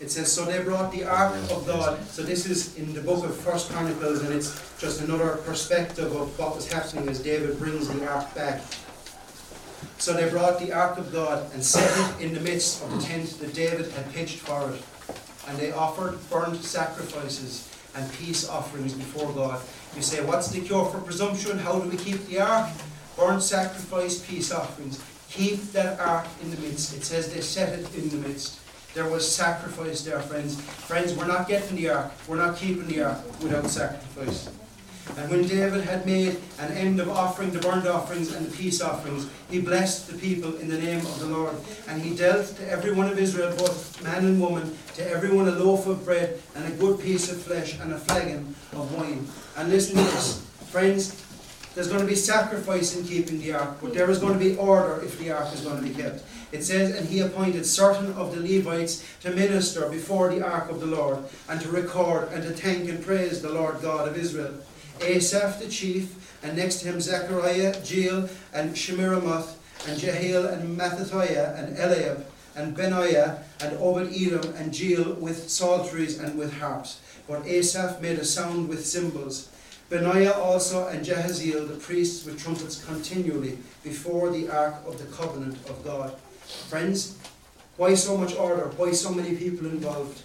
It says, So they brought the ark of God. So this is in the book of First Chronicles, and it's just another perspective of what was happening as David brings the ark back. So they brought the ark of God and set it in the midst of the tent that David had pitched for it. And they offered burnt sacrifices and peace offerings before God. You say, What's the cure for presumption? How do we keep the ark? Burnt sacrifice, peace offerings. Keep that ark in the midst. It says they set it in the midst. There was sacrifice there, friends. Friends, we're not getting the ark. We're not keeping the ark without sacrifice. And when David had made an end of offering the burnt offerings and the peace offerings, he blessed the people in the name of the Lord. And he dealt to every one of Israel, both man and woman, to every one a loaf of bread and a good piece of flesh and a flagon of wine. And listen to this, friends, there's going to be sacrifice in keeping the ark, but there is going to be order if the ark is going to be kept. It says, And he appointed certain of the Levites to minister before the ark of the Lord, and to record and to thank and praise the Lord God of Israel. Asaph the chief, and next to him Zechariah, Jeiel, and Shemiramoth, and Jehiel, and Mattithiah, and Eliab, and Benaiah, and Obed Edom, and Jeiel with psalteries and with harps. But Asaph made a sound with cymbals. Benaiah also and Jahaziel, the priests, with trumpets continually before the ark of the covenant of God. Friends, why so much order? Why so many people involved?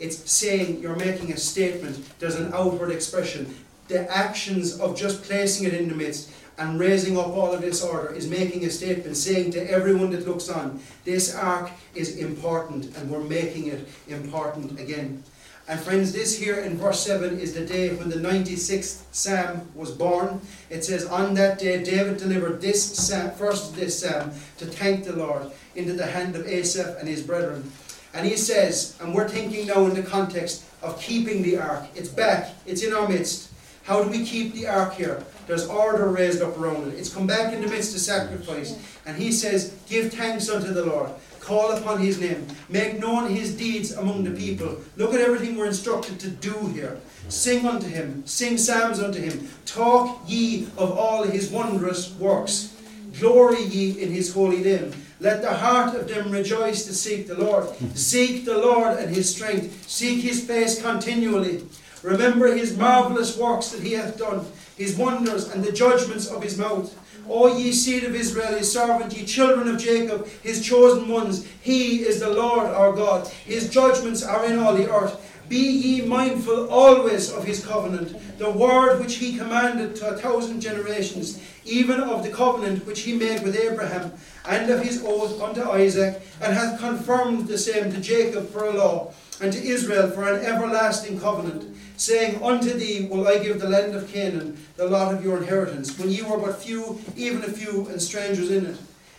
It's saying you're making a statement, there's an outward expression. The actions of just placing it in the midst and raising up all of this order is making a statement, saying to everyone that looks on, this ark is important and we're making it important again. And friends, this here in verse 7 is the day when the 96th Psalm was born. It says, On that day David delivered this psalm, first this Psalm to thank the Lord into the hand of Asaph and his brethren. And he says, and we're thinking now in the context of keeping the ark. It's back, it's in our midst. How do we keep the ark here? There's order raised up around it. It's come back in the midst of sacrifice. And he says, Give thanks unto the Lord. Call upon his name. Make known his deeds among the people. Look at everything we're instructed to do here. Sing unto him. Sing psalms unto him. Talk ye of all his wondrous works. Glory ye in his holy name. Let the heart of them rejoice to seek the Lord. Seek the Lord and his strength. Seek his face continually. Remember his marvellous works that he hath done, his wonders and the judgments of his mouth. O ye seed of Israel, his servant, ye children of Jacob, his chosen ones, he is the Lord our God. His judgments are in all the earth. Be ye mindful always of his covenant, the word which he commanded to a thousand generations, even of the covenant which he made with Abraham, and of his oath unto Isaac, and hath confirmed the same to Jacob for a law, and to Israel for an everlasting covenant, saying, Unto thee will I give the land of Canaan, the lot of your inheritance, when ye were but few, even a few, and strangers in it.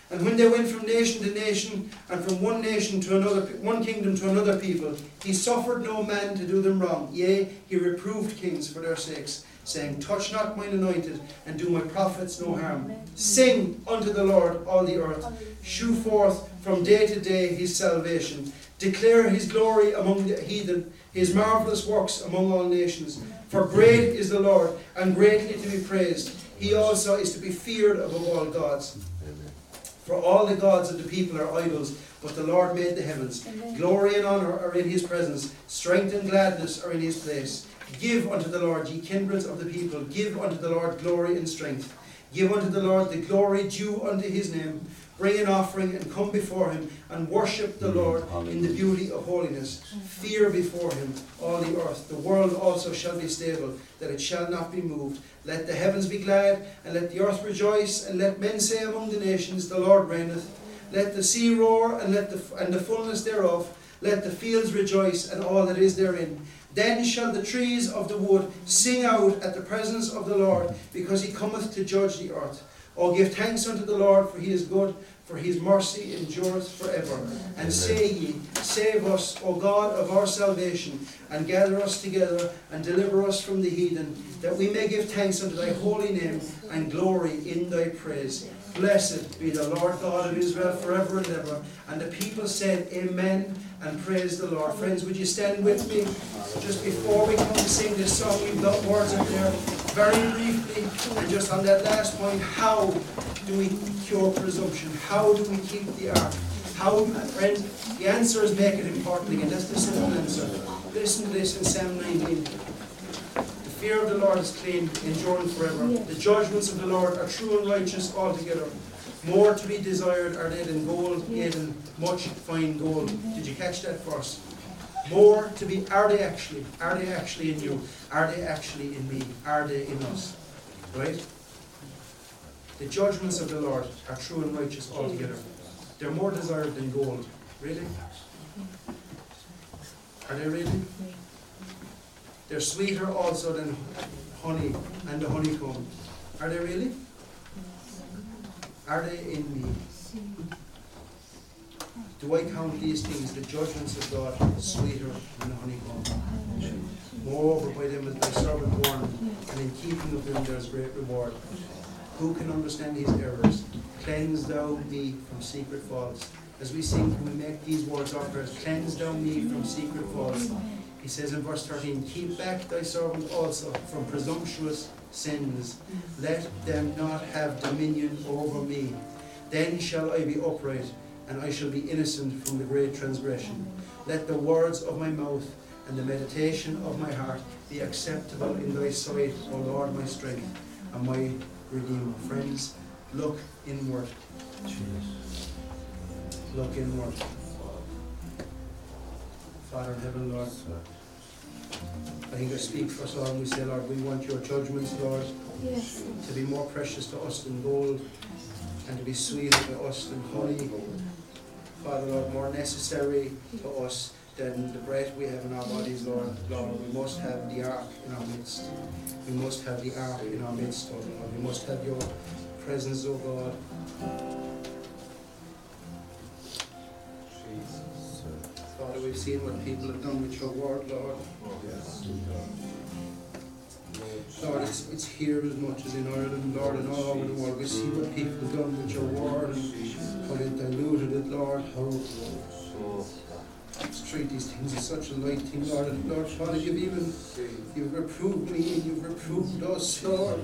And when they went from nation to nation, and from one nation to another, one kingdom to another people, he suffered no man to do them wrong. Yea, he reproved kings for their sakes, saying, Touch not mine anointed, and do my prophets no harm. Sing unto the Lord all the earth. Shew forth from day to day his salvation. Declare his glory among the heathen, his marvellous works among all nations. For great is the Lord, and greatly to be praised. He also is to be feared above all gods. For all the gods of the people are idols, but the Lord made the heavens. Glory and honour are in his presence, strength and gladness are in his place. Give unto the Lord, ye kindreds of the people, give unto the Lord glory and strength. Give unto the Lord the glory due unto his name. Bring an offering and come before him and worship the mm, Lord in the beauty of holiness. Fear before him all the earth. The world also shall be stable, that it shall not be moved. Let the heavens be glad, and let the earth rejoice, and let men say among the nations, The Lord reigneth. Let the sea roar, and let the and the fullness thereof. Let the fields rejoice, and all that is therein. Then shall the trees of the wood sing out at the presence of the Lord, because he cometh to judge the earth. Oh, give thanks unto the Lord, for he is good, for his mercy endureth forever. And say ye, Save us, O God of our salvation, and gather us together, and deliver us from the heathen, that we may give thanks unto thy holy name, and glory in thy praise. Blessed be the Lord God of Israel forever and ever. And the people said, Amen, and praise the Lord. Friends, would you stand with me? Just before we come to sing this song, we've got words up there. Very briefly, and just on that last point, how do we cure presumption? How do we keep the ark? How, friends, the answer is make it important again. That's the simple answer. Listen to this in Psalm 19. The fear of the Lord is clean, enduring forever. The judgments of the Lord are true and righteous altogether. More to be desired are they than gold, yea, than much fine gold. Did you catch that first? More to be, are they actually? Are they actually in you? Are they actually in me? Are they in us? Right? The judgments of the Lord are true and righteous altogether. They're more desired than gold. Really? Are they really? They're sweeter also than honey and the honeycomb. Are they really? Are they in me? Do I count these things, the judgments of God, sweeter than honeycomb? Moreover, by them is thy servant born, and in keeping of them there is great reward. Who can understand his errors? Cleanse thou me from secret faults. As we sing, can we make these words our prayers? Cleanse thou me from secret faults. He says in verse 13, Keep back thy servant also from presumptuous sins. Mm. Let them not have dominion over me. Then shall I be upright, and I shall be innocent from the great transgression. Mm. Let the words of my mouth and the meditation of my heart be acceptable in thy sight, O Lord, my strength and my redeemer. Friends, look inward. Look inward. Father in heaven, Lord, I think I speak for us all and we say, Lord, we want your judgments, Lord, Yes. to be more precious to us than gold and to be sweeter to us than honey. Father, Lord, more necessary to us than the breath we have in our bodies, Lord. Lord, we must have the ark in our midst. We must have the ark in our midst, oh Lord. We must have your presence, oh God. Father, we've seen what people have done with your word, Lord. Yes. Lord, it's, it's here as much as in Ireland, Lord, and all over the world. We see what people have done with your word and how they diluted it, Lord. How treat these things as such a light thing, Lord. And Lord, Father, you've even you've reproved me and you've reproved us, Lord.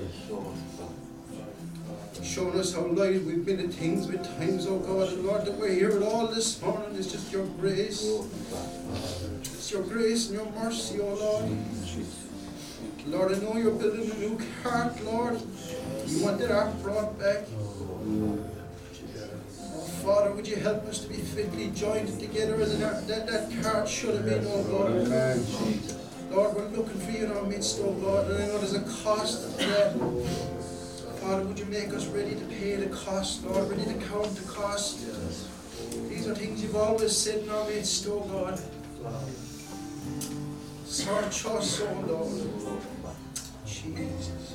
Shown us how light we've been at things with times, oh God, and Lord, that we're here at all this morning is just your grace. It's your grace and your mercy, oh Lord. Lord, I know you're building a new heart, Lord. You want that ark brought back. Oh, Father, would you help us to be fitly joined together as an ark, that, that cart should have been, oh God. Lord, we're looking for you in our midst, oh God, and I know there's a cost to that. Father, would you make us ready to pay the cost, Lord, ready to count the cost. Yes. These are things you've always said in our midst, oh God. Search us, oh Lord. Jesus.